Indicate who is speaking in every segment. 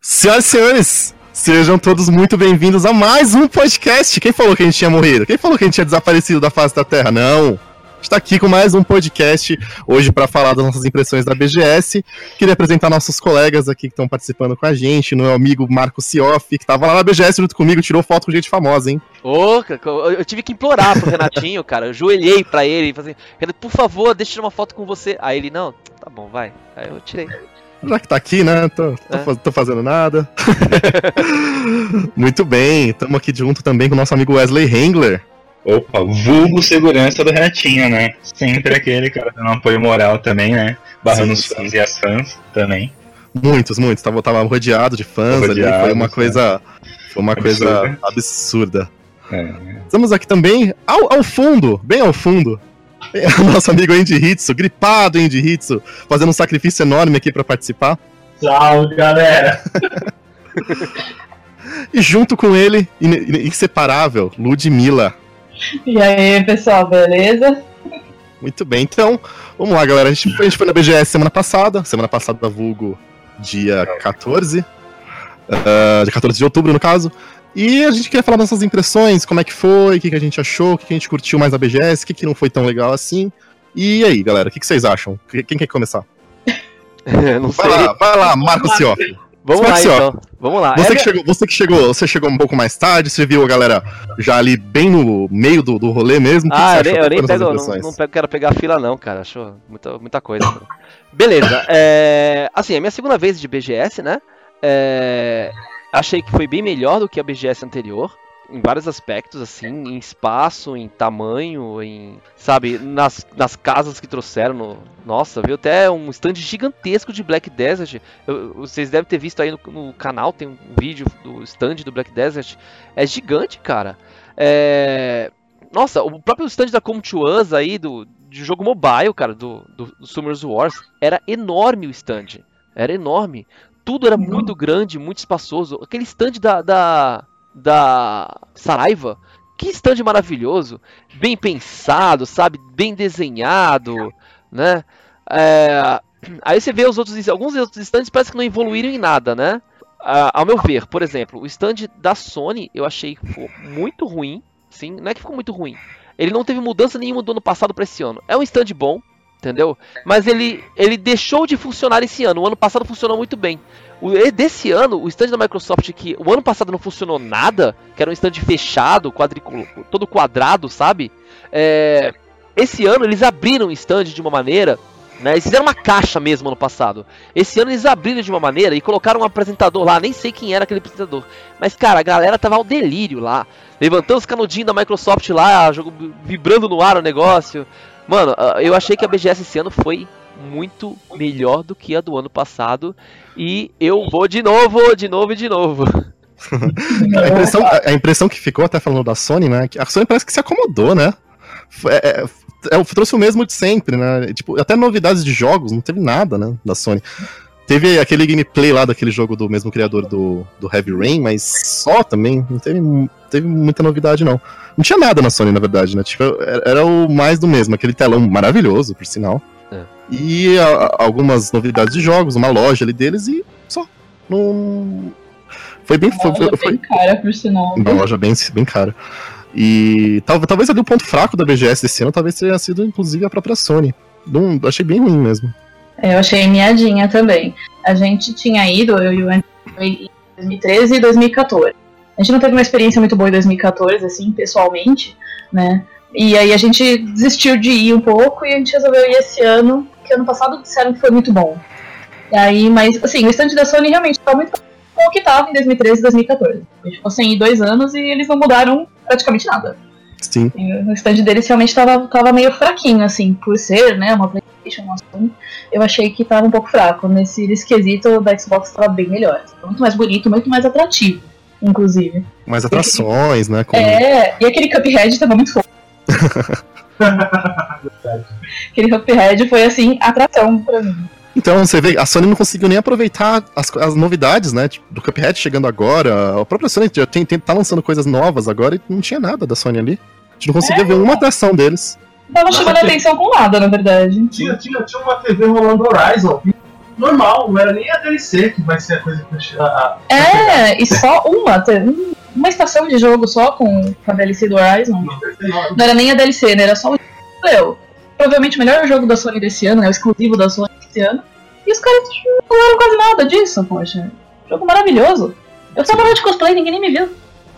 Speaker 1: Senhoras e senhores, sejam todos muito bem-vindos a mais um podcast. Quem falou que a gente tinha morrido? Quem falou que a gente tinha desaparecido da face da Terra? Não. Está aqui com mais um podcast hoje para falar das nossas impressões da BGS. Queria apresentar nossos colegas aqui que estão participando com a gente, meu amigo Marco Sioff, que estava lá na BGS junto comigo, tirou foto com gente famosa, hein?
Speaker 2: Ô, eu tive que implorar pro Renatinho, cara. Eu joelhei pra ele e falei assim, por favor, deixa eu tirar uma foto com você. Aí ele, não, tá bom, vai. Aí eu tirei.
Speaker 1: Já que tá aqui, né? Tô, tô, é. tô fazendo nada. Muito bem, estamos aqui junto também com o nosso amigo Wesley Hengler.
Speaker 3: Opa, vulgo segurança do Renatinho, né? Sempre aquele cara dando um apoio moral também, né? Barrando os fãs e as fãs também.
Speaker 1: Muitos, muitos. Tava, tava rodeado de fãs rodeado, ali, foi uma coisa. Foi uma absurda. coisa absurda. É. Estamos aqui também ao, ao fundo, bem ao fundo, Nosso amigo Andy Hitsu, gripado Andy Hitsu, fazendo um sacrifício enorme aqui para participar.
Speaker 4: Salve, galera!
Speaker 1: e junto com ele, inseparável, Ludmilla.
Speaker 5: E aí, pessoal, beleza?
Speaker 1: Muito bem, então, vamos lá, galera. A gente, a gente foi na BGS semana passada, semana passada, vulgo dia 14. Uh, ah, dia 14 de outubro, no caso. E a gente quer falar nossas impressões, como é que foi, o que, que a gente achou, o que, que a gente curtiu mais na BGS, o que, que não foi tão legal assim. E aí, galera, o que, que vocês acham? Quem quer começar?
Speaker 2: não
Speaker 1: vai sei. lá, vai lá, Marco Sioff.
Speaker 2: Vamos lá, então. Vamos lá.
Speaker 1: Você, é que chegou, você que chegou, você chegou um pouco mais tarde, você viu a galera já ali bem no meio do, do rolê mesmo?
Speaker 2: Ah, eu, eu nem pego, não, não pego, quero pegar fila não, cara. Acho muita, muita coisa. Beleza. É, assim, é minha segunda vez de BGS, né? É, Achei que foi bem melhor do que a BGS anterior. Em vários aspectos, assim, em espaço, em tamanho, em. Sabe, nas, nas casas que trouxeram. No, nossa, viu até um stand gigantesco de Black Desert. Eu, vocês devem ter visto aí no, no, canal, tem um vídeo do stand do Black Desert. É gigante, cara. É. Nossa, o próprio stand da Us aí, do, do jogo mobile, cara, do, do, do Summer's Wars, era enorme o stand. Era enorme tudo era muito grande, muito espaçoso. Aquele stand da, da, da Saraiva, que stand maravilhoso, bem pensado, sabe, bem desenhado, né? É, aí você vê os outros, alguns outros stands parece que não evoluíram em nada, né? Ao meu ver, por exemplo, o stand da Sony eu achei muito ruim, sim, não é que ficou muito ruim. Ele não teve mudança nenhuma do ano passado para esse ano. É um stand bom, entendeu? Mas ele, ele deixou de funcionar esse ano. O ano passado funcionou muito bem. O, desse ano, o stand da Microsoft, que o ano passado não funcionou nada, que era um stand fechado, quadriculo, todo quadrado, sabe? É, esse ano eles abriram o stand de uma maneira. Né, eles fizeram uma caixa mesmo ano passado. Esse ano eles abriram de uma maneira e colocaram um apresentador lá, nem sei quem era aquele apresentador. Mas, cara, a galera tava ao delírio lá. Levantando os canudinhos da Microsoft lá, jogo, vibrando no ar o negócio. Mano, ah, eu achei que a BGS esse ano foi muito melhor do que a do ano passado. E eu vou de novo, de novo e de novo.
Speaker 1: a, impressão, a, impressão, que ficou, até falando da Sony, né? Que a Sony parece que se acomodou, né? É, é, é, trouxe o mesmo de sempre, né? Tipo, até novidades de jogos, não teve nada, né? Da Sony. Teve aquele gameplay lá daquele jogo do mesmo criador do, do Heavy Rain, mas só também, não teve, teve muita novidade, não. Não tinha nada na Sony, na verdade, né? Tipo, era, era o mais do mesmo, aquele telão maravilhoso, por sinal. E a, algumas novidades de jogos, uma loja ali deles e só. Não. Foi bem. Foi,
Speaker 5: foi, foi, bem cara, por sinal.
Speaker 1: Uma loja bem, bem cara. E tal, talvez ali o ponto fraco da BGS desse ano talvez tenha sido, inclusive, a própria Sony. Não, achei bem ruim mesmo.
Speaker 5: É, eu achei miadinha também. A gente tinha ido, eu e o em 2013 e 2014. A gente não teve uma experiência muito boa em 2014, assim, pessoalmente, né? E aí a gente desistiu de ir um pouco e a gente resolveu ir esse ano, que ano passado disseram que foi muito bom. E aí, mas assim, o stand da Sony realmente estava muito com o que estava em 2013 e 2014. A gente ficou sem ir dois anos e eles não mudaram praticamente nada.
Speaker 1: Sim.
Speaker 5: O stand deles realmente estava tava meio fraquinho, assim, por ser, né, uma PlayStation, uma Sony, eu achei que estava um pouco fraco. Nesse esquisito da Xbox estava bem melhor. Muito mais bonito, muito mais atrativo, inclusive.
Speaker 1: Mais atrações, né?
Speaker 5: Como... É, e aquele Cuphead estava muito fofo. Aquele Cuphead foi assim, atração pra mim.
Speaker 1: Então, você vê, a Sony não conseguiu nem aproveitar as, as novidades, né? Tipo, do Cuphead chegando agora. A própria Sony já tem, tem, tá lançando coisas novas agora e não tinha nada da Sony ali. A gente não conseguia é, ver uma atração deles.
Speaker 5: tava chamando atenção com nada, na verdade.
Speaker 6: Tinha, tinha, tinha uma TV rolando Horizon. Normal, não era nem a DLC que vai ser a coisa que a,
Speaker 5: É, e só uma, uma estação de jogo só com a DLC do Horizon. Não, não era nem a DLC, né? Era só o. Meu, provavelmente o melhor jogo da Sony desse ano, né? O exclusivo da Sony desse ano. E os caras não falaram quase nada disso, poxa. Jogo maravilhoso. Eu tava lá de cosplay, ninguém nem me viu.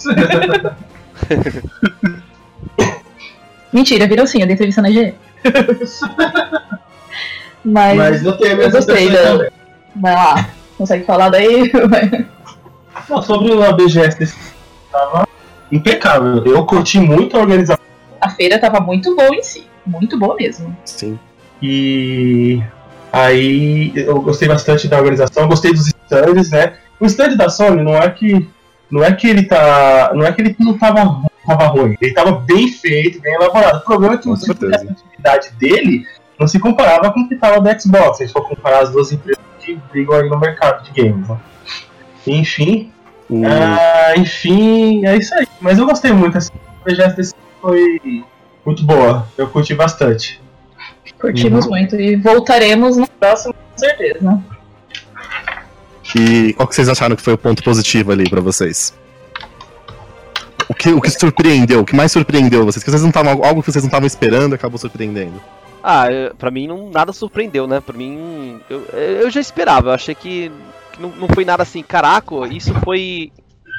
Speaker 5: Mentira, viram sim, eu dei entrevista na IGE. Mas,
Speaker 6: Mas eu, tenho
Speaker 5: eu gostei da. Vai lá, consegue falar daí?
Speaker 6: Não, sobre a BGS tava impecável. Eu curti muito a organização.
Speaker 5: A feira tava muito boa em si. Muito boa mesmo.
Speaker 1: Sim.
Speaker 6: E aí eu gostei bastante da organização, gostei dos stands, né? O stand da Sony não é que. Não é que ele tá. Não é que ele não tava, tava ruim. Ele tava bem feito, bem elaborado. O problema é que a atividade dele não se comparava com o que estava do Xbox, se a gente for comparar as duas empresas que brigam aí no mercado de games. Né? Enfim, uh, enfim, é isso aí. Mas eu gostei muito, assim, a BGS foi muito boa, eu curti bastante.
Speaker 5: Curtimos uhum. muito e voltaremos no próximo, com certeza.
Speaker 1: E qual que vocês acharam que foi o ponto positivo ali para vocês? O que, o que surpreendeu? O que mais surpreendeu vocês? Que vocês não tavam, algo que vocês não estavam esperando acabou surpreendendo?
Speaker 2: Ah, pra mim não, nada surpreendeu, né? Pra mim, eu, eu já esperava. Eu achei que não, não foi nada assim, caraca, isso foi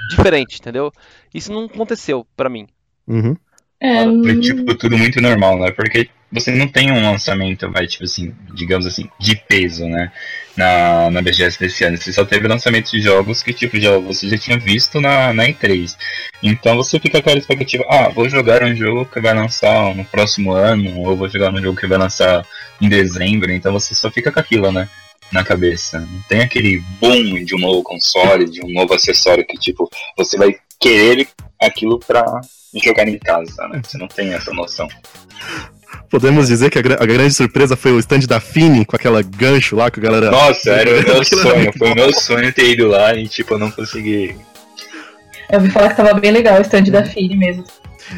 Speaker 2: diferente, entendeu? Isso não aconteceu pra mim.
Speaker 1: Uhum.
Speaker 3: É... Foi tipo tudo muito normal, né? Porque você não tem um lançamento, vai, tipo assim, digamos assim, de peso, né? Na, na BGS desse ano. Você só teve lançamento de jogos que, tipo, já, você já tinha visto na, na E3. Então você fica com aquela expectativa, ah, vou jogar um jogo que vai lançar no próximo ano, ou vou jogar um jogo que vai lançar em dezembro, então você só fica com aquilo, né? Na cabeça. Não tem aquele boom de um novo console, de um novo acessório que, tipo, você vai querer aquilo pra jogar em casa, né? Você não tem essa noção.
Speaker 1: Podemos dizer que a, a, grande surpresa foi o stand da Fini com aquela gancho lá que a galera.
Speaker 3: Nossa, era o meu sonho. Foi o meu sonho ter ido lá e, tipo, eu não consegui.
Speaker 5: Eu ouvi falar que tava bem legal o stand da Fini mesmo.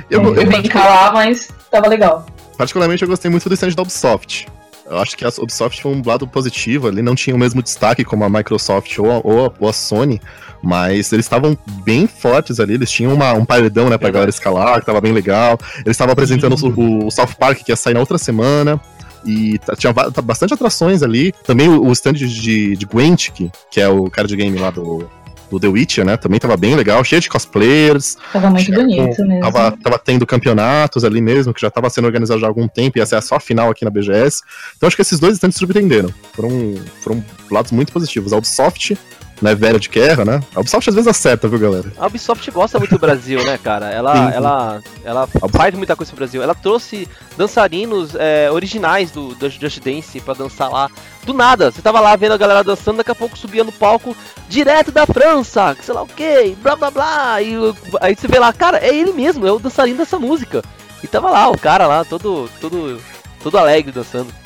Speaker 5: Eu, eu, eu bem calar, mas tava legal.
Speaker 1: Particularmente eu gostei muito do stand da Ubisoft. Eu acho que a Ubisoft foi um lado positivo, ele não tinha o mesmo destaque como a Microsoft ou a, ou a, ou a Sony, mas eles estavam bem fortes ali, eles tinham uma, um paredão, né, pra galera escalar, que tava bem legal. Eles estavam apresentando o, o, South Park, que ia sair na outra semana. E tinha bastante atrações ali. Também o, o stand de, de Gwent, que, que é o cara de game lá do, do The Witcher, né? Também tava bem legal, cheio de cosplayers.
Speaker 5: Tava muito bonito com, mesmo.
Speaker 1: Tava, tava tendo campeonatos ali mesmo, que já tava sendo organizado já há algum tempo, ia ser só a final aqui na BGS. Então acho que esses dois stands surpreenderam. Foram, foram lados muito positivos. A Ubisoft né, velha de guerra, né? A Ubisoft às vezes acerta, viu, galera?
Speaker 2: A Ubisoft gosta muito do Brasil, né, cara? Ela, sim, sim. ela, ela faz muita coisa pro Brasil. Ela trouxe dançarinos é, originais do, do Just Dance pra dançar lá. Do nada, você tava lá vendo a galera dançando, daqui a pouco subia no palco direto da França, sei lá o que, blá blá blá. E aí você vê lá, cara, é ele mesmo, é o dançarino dessa música. E tava lá, o cara lá, todo, todo, todo alegre dançando.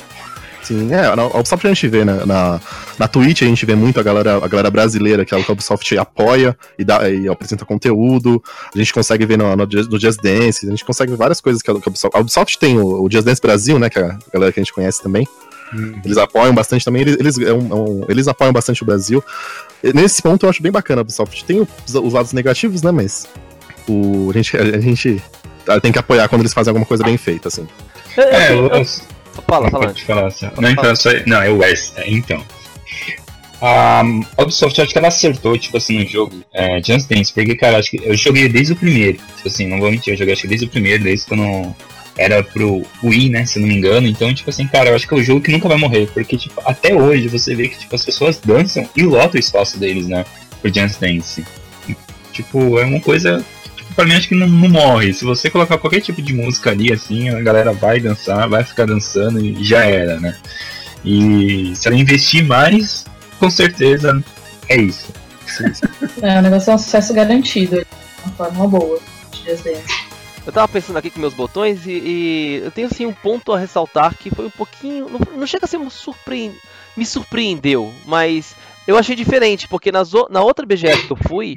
Speaker 1: Sim, é, a Ubisoft a gente vê né, na, na Twitch, a gente vê muito a galera, a galera brasileira que a Ubisoft apoia e, dá, e apresenta conteúdo, a gente consegue ver no, no, no Just Dance, a gente consegue ver várias coisas que a Ubisoft, a Ubisoft tem o, o Just Dance Brasil, né, que é a galera que a gente conhece também, hum. eles apoiam bastante também, eles, eles, é um, é um, eles apoiam bastante o Brasil. Nesse ponto eu acho bem bacana a Ubisoft. Tem os, os lados negativos, né, mas o, a, gente, a gente tem que apoiar quando eles fazem alguma coisa bem feita, assim.
Speaker 3: É, eu, eu, Fala, fala. Pode falar. Não, então, só, não, é o West. É, então. A Ubisoft, acho que ela acertou, tipo assim, no jogo é, Just Dance, porque, cara, acho que eu joguei desde o primeiro. Tipo assim, não vou mentir, eu joguei acho que desde o primeiro, desde quando era pro Wii, né, se não me engano. Então, tipo assim, cara, eu acho que é o jogo que nunca vai morrer, porque, tipo, até hoje você vê que, tipo, as pessoas dançam e lotam o espaço deles, né, pro Just Dance. Tipo, é uma coisa pra mim acho que não, não, morre. Se você colocar qualquer tipo de música ali, assim, a galera vai dançar, vai ficar dançando e já era, né? E se ela investir mais, com certeza é isso.
Speaker 5: É, o negócio é um sucesso garantido, uma forma boa de
Speaker 2: Eu tava pensando aqui com meus botões e, e, eu tenho assim um ponto a ressaltar que foi um pouquinho. Não, não chega a ser um surpre... me surpreendeu, mas eu achei diferente, porque nas, na outra BGS que eu fui,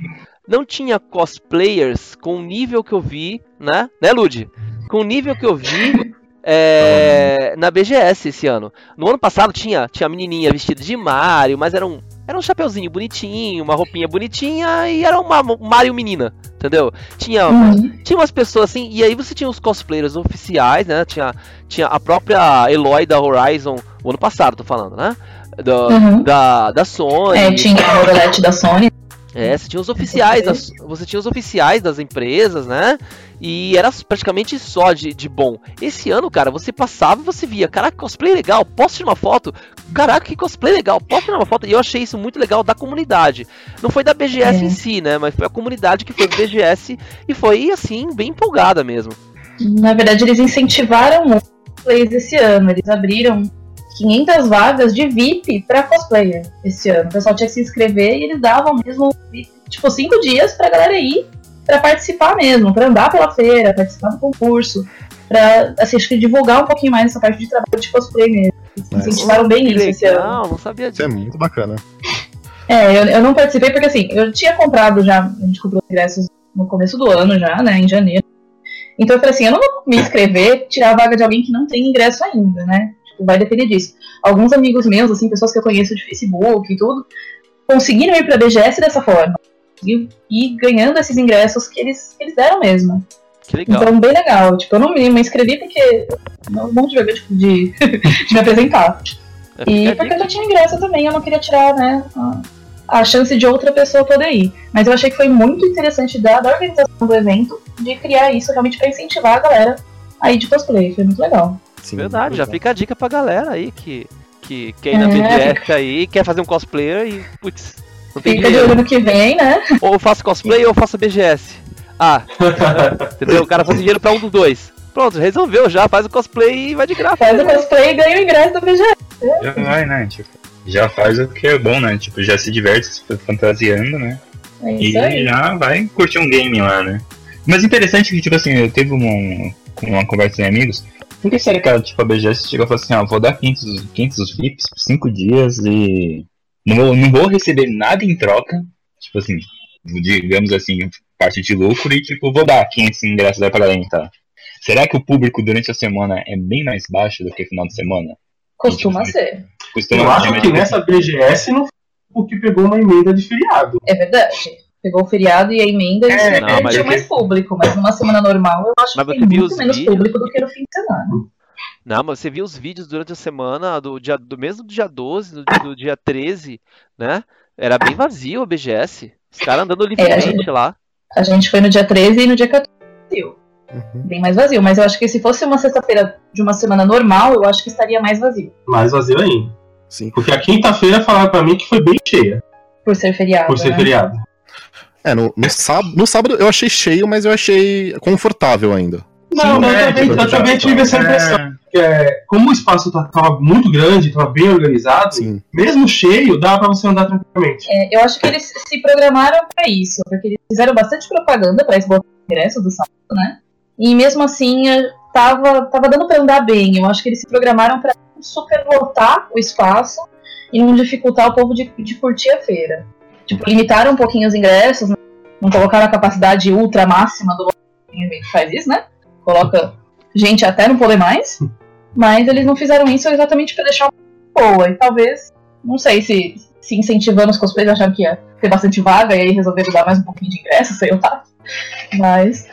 Speaker 2: não tinha cosplayers com o nível que eu vi, né? Né, Lud? Com o nível que eu vi é, na BGS esse ano. No ano passado tinha, tinha a menininha vestida de Mario, mas era um, era um chapeuzinho bonitinho, uma roupinha bonitinha e era uma Mario menina, entendeu? Tinha, uhum. tinha umas pessoas assim, e aí você tinha os cosplayers oficiais, né? Tinha, tinha a própria Eloy da Horizon, o ano passado, tô falando, né? Do, uhum. da, da Sony.
Speaker 5: É, tinha a Roulette da Sony.
Speaker 2: É, você tinha os oficiais, das, você tinha os oficiais das empresas, né? E era praticamente só de, de bom. Esse ano, cara, você passava e você via, caraca, cosplay legal, posso tirar uma foto? Caraca, que cosplay legal, posso tirar uma foto? E eu achei isso muito legal da comunidade. Não foi da BGS é. em si, né? Mas foi a comunidade que foi do BGS e foi, assim, bem empolgada mesmo.
Speaker 5: Na verdade, eles incentivaram muito cosplays esse ano. Eles abriram 500 vagas de VIP para cosplayer esse ano. O pessoal tinha que se inscrever e eles davam mesmo, tipo, cinco dias pra galera ir para participar mesmo, para andar pela feira, participar do concurso, para assim, acho que divulgar um pouquinho mais essa parte de trabalho de cosplay mesmo. Eles incentivaram bem isso legal, esse ano.
Speaker 2: Não sabia disso.
Speaker 1: Isso é muito bacana.
Speaker 5: É, eu, eu não participei porque assim, eu tinha comprado já, a gente comprou ingressos no começo do ano já, né, em janeiro. Então eu falei assim, eu não vou me inscrever, tirar a vaga de alguém que não tem ingresso ainda, né? Vai depender disso. Alguns amigos meus, assim, pessoas que eu conheço de Facebook e tudo, conseguiram ir para a BGS dessa forma. E, e ganhando esses ingressos que eles, que eles deram mesmo.
Speaker 2: Que legal.
Speaker 5: Então, bem legal. Tipo, eu não me, me inscrevi porque não, não tive tipo, de, de me apresentar. É e porque eu já tinha ingresso também, eu não queria tirar, né, a, a, chance de outra pessoa poder ir. Mas eu achei que foi muito interessante da, da organização do evento de criar isso realmente para incentivar a galera a ir de cosplay. Foi muito legal.
Speaker 2: Sim, Verdade, já fica a dica pra galera aí que, que quer ir na é, BGS aí, quer fazer um cosplayer e, putz,
Speaker 5: não tem Fica de olho no que vem, né?
Speaker 2: Ou eu faço cosplay ou eu faço BGS. Ah, entendeu? O cara faz dinheiro pra um dos dois. Pronto, resolveu já, faz o cosplay e vai de graça.
Speaker 5: Faz o cosplay e ganha o ingresso do BGS.
Speaker 3: Já vai, né? Tipo, já faz o que é bom, né? Tipo, já se diverte fantasiando, né? É e aí. já vai curtir um game lá, né? Mas interessante que, tipo assim, eu teve uma, uma conversa com amigos por que será que tipo, a BGS chegou e falou assim, ah, vou dar 500, 500 VIPs por 5 dias e não vou, não vou receber nada em troca, tipo assim, digamos assim, parte de lucro e tipo, vou dar 500 ingressos aí pra galera entrar. Será que o público durante a semana é bem mais baixo do que final de semana?
Speaker 5: Costuma tipo, ser.
Speaker 6: Costuma Eu acho que nessa BGS não foi o que pegou uma emenda de feriado.
Speaker 5: É verdade pegou o feriado e a emenda é, não, tinha mais público, mas numa semana normal eu acho mas que tem muito menos vídeos? público do que no fim de semana.
Speaker 2: Não, mas você viu os vídeos durante a semana, do, dia, do mesmo do dia 12, do, do dia 13, né? Era bem vazio o BGS. Os caras andando livremente é, a gente, lá.
Speaker 5: A gente foi no dia 13 e no dia 14 vazio. Uhum. Bem mais vazio. Mas eu acho que se fosse uma sexta-feira de uma semana normal, eu acho que estaria mais vazio.
Speaker 6: Mais vazio ainda. Sim. Porque a quinta-feira falaram pra mim que foi bem cheia.
Speaker 5: Por ser feriado.
Speaker 6: Por ser
Speaker 5: né?
Speaker 6: feriado.
Speaker 1: É, no, no, sábado, no sábado eu achei cheio, mas eu achei confortável ainda.
Speaker 6: Não, Sim, eu, também, eu também tive essa impressão. É... É, como o espaço estava tá, muito grande, estava bem organizado, Sim. mesmo cheio, dava para você andar tranquilamente.
Speaker 5: É, eu acho que eles se programaram para isso, porque eles fizeram bastante propaganda para esse ingresso do sábado, né? E mesmo assim, é, tava, tava dando para andar bem. Eu acho que eles se programaram para superlotar o espaço e não dificultar o povo de, de curtir a feira tipo, limitaram um pouquinho os ingressos, não colocaram a capacidade ultra máxima do faz isso, né? Coloca gente até não poder mais. Mas eles não fizeram isso exatamente para deixar uma boa. E talvez, não sei se, se incentivando os cosplays acharam que ia ter bastante vaga e aí resolveram dar mais um pouquinho de ingresso, sei lá. Mas,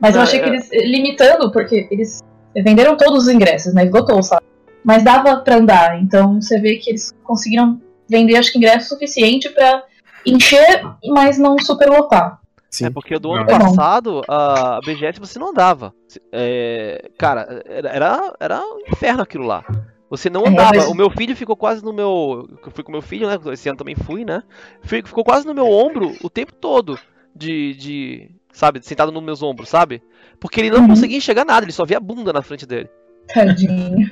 Speaker 5: mas eu achei que eles, limitando, porque eles venderam todos os ingressos, né? Esgotou, sabe? Mas dava para andar. Então você vê que eles conseguiram vender, acho que ingresso suficiente para encher, mas não superlotar.
Speaker 2: Sim. É porque do ano passado a BGS você não andava. É, cara, era, era um inferno aquilo lá. Você não é, andava. É, mas... O meu filho ficou quase no meu. Eu fui com meu filho, né? Esse ano também fui, né? Ficou quase no meu ombro o tempo todo. De. de sabe? Sentado nos meus ombros, sabe? Porque ele não uhum. conseguia enxergar nada, ele só via a bunda na frente dele.
Speaker 5: Tadinho.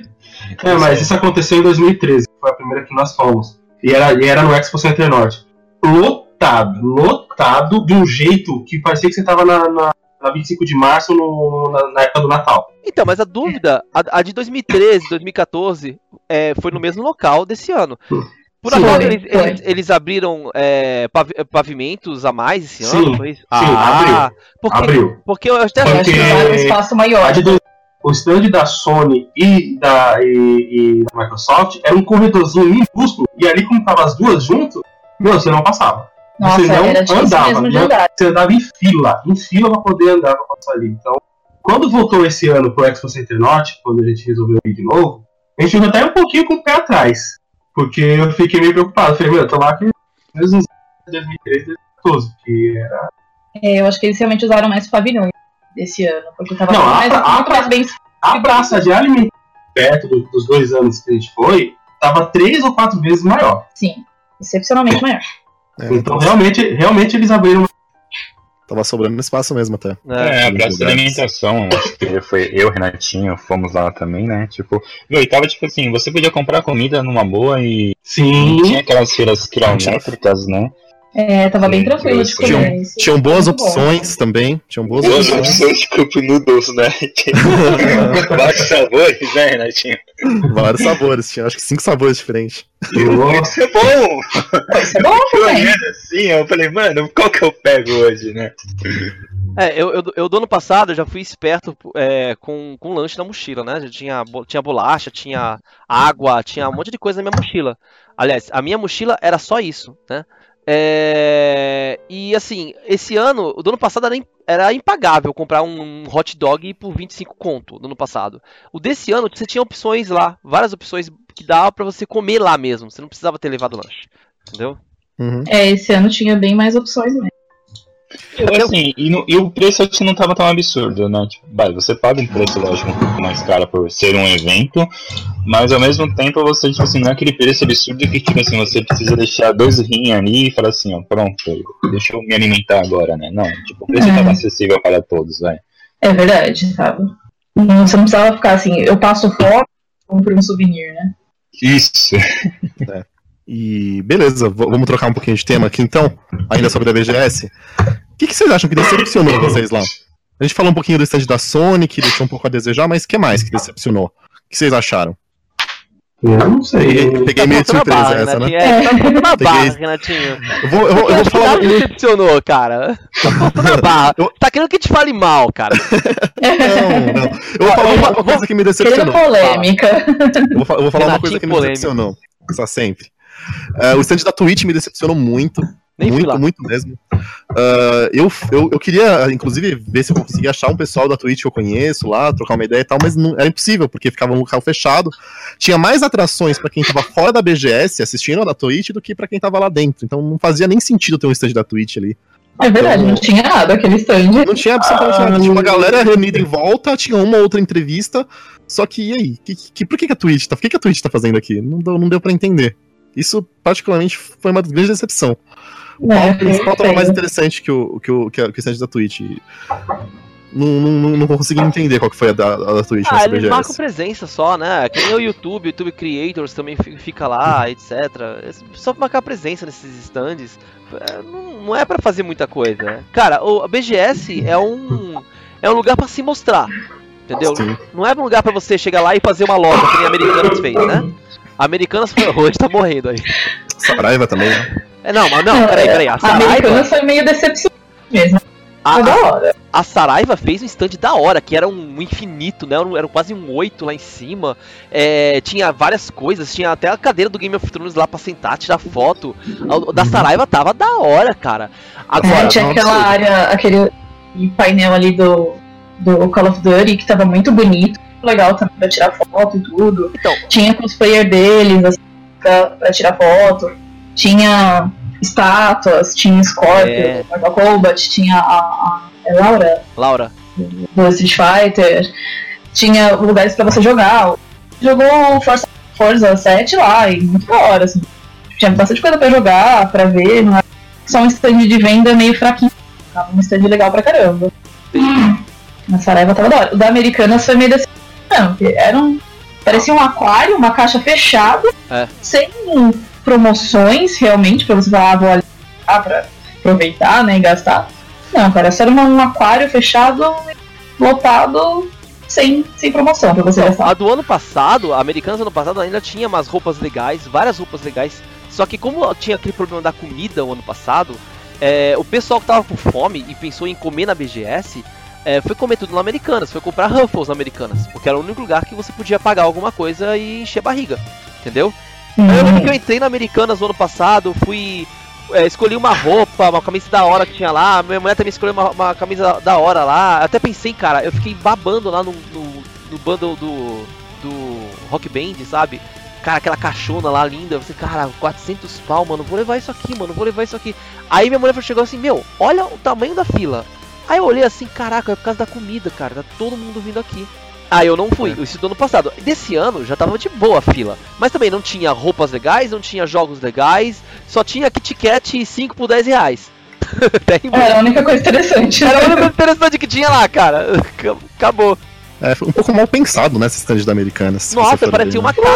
Speaker 6: É, mas isso aconteceu em 2013, foi a primeira que nós fomos. E era, e era no Expo Center Norte lotado, lotado de um jeito que parecia que você tava na, na, na 25 de março no, na, na, época do Natal.
Speaker 2: Então, mas a dúvida, a, a de 2013, 2014, é, foi no mesmo local desse ano. Por acaso eles, eles, eles, abriram é, pavimentos a mais esse ano?
Speaker 6: Sim, sim ah, abriu.
Speaker 2: Porque,
Speaker 6: abriu.
Speaker 2: porque eu até
Speaker 5: porque... um espaço maior.
Speaker 6: Do, o stand da Sony e da, e, e da Microsoft era um corredorzinho minúsculo, e ali, como tava as duas junto, meu, você não passava.
Speaker 5: Nossa,
Speaker 6: você não
Speaker 5: era
Speaker 6: andava,
Speaker 5: mesmo de
Speaker 6: não,
Speaker 5: andar.
Speaker 6: você andava em fila, em fila pra poder andar pra passar ali. Então, quando voltou esse ano pro Expo Center Norte, quando a gente resolveu ir de novo, a gente ficou até um pouquinho com o pé atrás. Porque eu fiquei meio preocupado. Falei, meu, tô lá que mesmo em 2013, 2014, que era.
Speaker 5: É, eu acho que eles realmente usaram mais pavilhões desse ano, porque tava
Speaker 6: Não, a-
Speaker 5: mais,
Speaker 6: a-
Speaker 5: muito mais bem.
Speaker 6: A praça de alimentação perto do- dos dois anos que a gente foi, tava três ou quatro vezes maior.
Speaker 5: Sim, excepcionalmente maior.
Speaker 1: É,
Speaker 6: Então realmente, realmente eles abriram.
Speaker 1: Tava sobrando espaço mesmo até.
Speaker 3: É, a
Speaker 1: Nos
Speaker 3: praça de alimentação, acho que foi eu, Renatinho, fomos lá também, né? Tipo, meu, e tava tipo assim, você podia comprar comida numa boa e
Speaker 6: Sim.
Speaker 3: tinha aquelas feiras quilométricas, né?
Speaker 5: É, tava bem tranquilo de
Speaker 3: tinha-
Speaker 5: comer. isso.
Speaker 1: Tinham boas
Speaker 5: Muito bom.
Speaker 1: opções também. Tinham boas
Speaker 3: Duas
Speaker 1: opções.
Speaker 3: opções de cup noodles, né? Vários sabores, né, Renatinho?
Speaker 1: Vários sabores. Tinha acho que cinco sabores diferentes.
Speaker 3: Isso é bom!
Speaker 5: Isso é bom
Speaker 3: Eu assim, eu falei, mano, qual que eu pego hoje, né?
Speaker 2: É, eu, eu, eu do ano passado já fui esperto é, com, com lanche na mochila, né? Já tinha, tinha bolacha, tinha água, tinha um monte de coisa na minha mochila. Aliás, a minha mochila era só isso, né? É, e assim, esse ano, o do ano passado era, era impagável comprar um hot dog por 25 conto no ano passado. O desse ano você tinha opções lá, várias opções que dava pra você comer lá mesmo. Você não precisava ter levado lanche. Entendeu?
Speaker 1: Uhum.
Speaker 5: É, esse ano tinha bem mais opções mesmo.
Speaker 3: Assim, e, no- e o preço acho que não tava tão absurdo, né? Tipo, vai, você paga um preço, lógico, um pouco mais caro por ser um evento, mas ao mesmo tempo você, tipo assim, não é aquele preço absurdo que, tipo assim, você precisa deixar dois rins ali e falar assim, ó, pronto, deixa eu me alimentar agora, né? Não, tipo, o preço
Speaker 5: É.
Speaker 3: tava acessível para todos, vai.
Speaker 5: É verdade, tava. Não, Você não precisava ficar assim, eu passo fome, compro um souvenir, né?
Speaker 3: Isso.
Speaker 1: E beleza, vamos trocar um pouquinho de tema aqui então, ainda sobre a BGS. O que, que vocês acham que decepcionou vocês lá? A gente falou um pouquinho do stand da Sony, que deixou um pouco a desejar, mas o que mais que decepcionou? O que vocês acharam?
Speaker 6: Eu não sei.
Speaker 1: Peguei meio de
Speaker 2: Tá faltando a
Speaker 1: surpresa
Speaker 2: barra,
Speaker 1: essa, né?
Speaker 2: É, tá faltando a
Speaker 1: Peguei-
Speaker 2: barra, Renatinho.
Speaker 1: Eu vou, eu vou, eu vou falar.
Speaker 2: Nada decepcionou, cara. Tá faltando a barra.
Speaker 1: Eu-
Speaker 2: Tá querendo que te fale mal, cara.
Speaker 1: Não, não. Eu vou falar uma, uma coisa que me decepcionou.
Speaker 5: polêmica.
Speaker 1: Eu vou, falar uma coisa que me decepcionou. Só sempre. É, o stand da Twitch me decepcionou muito.
Speaker 2: Nem fui lá.
Speaker 1: muito, muito mesmo. Ah, eu, eu, eu queria, inclusive, ver se eu conseguia achar um pessoal da Twitch que eu conheço lá, trocar uma ideia e tal, mas não, era impossível, porque ficava um local fechado. Tinha mais atrações pra quem tava fora da BGS assistindo a da Twitch do que pra quem tava lá dentro. Então não fazia nem sentido ter um stand da Twitch ali.
Speaker 5: É verdade, não tinha nada aquele stand.
Speaker 1: Não tinha absolutamente nada. Tinha uma galera reunida em volta, tinha uma outra entrevista. Só que e aí? Que, que, por que, que a Twitch tá? Por que, que a Twitch tá fazendo aqui? Não deu, não deu pra entender. Isso, particularmente, foi uma grande decepção. O
Speaker 5: É,
Speaker 1: palco principal tava
Speaker 5: feio.
Speaker 1: mais interessante que o, que o, que a, que stand da Twitch. Não, não, não, consegui entender qual que foi a da, a da Twitch
Speaker 2: Ah,
Speaker 1: nessa
Speaker 2: eles
Speaker 1: BGS.
Speaker 2: marcam presença só, né? Que nem o YouTube, o YouTube Creators também fi- fica lá, etc. É Só pra marcar presença nesses stands. É, Não, não é pra fazer muita coisa. né? Cara, o, a BGS é um. É um lugar pra se mostrar. Entendeu?
Speaker 1: Sim.
Speaker 2: Não é um lugar pra você chegar lá e fazer uma loja, que nem a Americanas fez, né? A Americanas foi hoje, tá morrendo aí.
Speaker 1: Saraiva também, né?
Speaker 2: É, não, mas não, peraí, peraí. A
Speaker 5: A Americana
Speaker 2: Saraiva,
Speaker 5: foi meio decepcionante mesmo.
Speaker 2: a,
Speaker 5: da
Speaker 2: a,
Speaker 5: hora.
Speaker 2: a Saraiva fez um stand da hora, que era um infinito, né? Era, um- era quase um oito lá em cima. É, tinha várias coisas, tinha até a cadeira do Game of Thrones lá pra sentar, tirar foto. A- da Saraiva tava da hora, cara. Agora,
Speaker 5: É, tinha aquela área, aquele painel ali do, do Call of Duty que tava muito bonito, legal também pra tirar foto e tudo.
Speaker 2: Então.
Speaker 5: Tinha cosplayer deles, assim, pra, pra tirar foto. Tinha estátuas, tinha Scorpio,
Speaker 2: É.
Speaker 5: Mortal Kombat, tinha a, a, é Laura
Speaker 2: Laura,
Speaker 5: do Street Fighter, tinha lugares pra você jogar. Jogou Forza, Forza 7 lá, e muito da hora, assim. Tinha bastante coisa pra jogar, pra ver, não era só um stand de venda meio fraquinho. Tava um stand legal pra caramba. A Saraiva tava da hora. O da Americanas foi meio decepcionante. Era um. Parecia um aquário, uma caixa fechada,
Speaker 2: É.
Speaker 5: sem promoções realmente, pra você falar, ah, vou ali ah, pra aproveitar, né, e gastar. Não, cara, só era um aquário fechado, lotado, sem, sem promoção pra você gastar.
Speaker 2: a do ano passado, a Americanas ano passado ainda tinha umas roupas legais, várias roupas legais. Só que como tinha aquele problema da comida o ano passado, é, o pessoal que tava com fome e pensou em comer na BGS, é, foi comer tudo na Americanas, foi comprar Ruffles na Americanas, porque era o único lugar que você podia pagar alguma coisa e encher a barriga, entendeu? Uhum. Eu lembro que eu entrei na Americanas no ano passado, fui. É, escolhi uma roupa, uma camisa da hora que tinha lá, minha mulher também escolheu uma, uma camisa da hora lá. Eu até pensei, cara, eu fiquei babando lá no, no, no bundle do, do Rock Band, sabe? Cara, aquela caixona lá linda. Você, cara, 400 pau, mano. Vou levar isso aqui, mano. Vou levar isso aqui. Aí minha mulher chegou assim: Meu, olha o tamanho da fila. Aí eu olhei assim: Caraca, é por causa da comida, cara. Tá todo mundo vindo aqui. Aí eu não fui, é. isso do ano passado. Desse ano já tava de boa a fila. Mas também não tinha roupas legais, não tinha jogos legais, só tinha Kit Kat 5 por 10 reais.
Speaker 5: Era a única coisa interessante.
Speaker 2: Era a única coisa interessante que tinha lá, cara. Acabou.
Speaker 1: É, foi um pouco mal pensado nessa stand da Americanas.
Speaker 2: Nossa, parecia uma cara.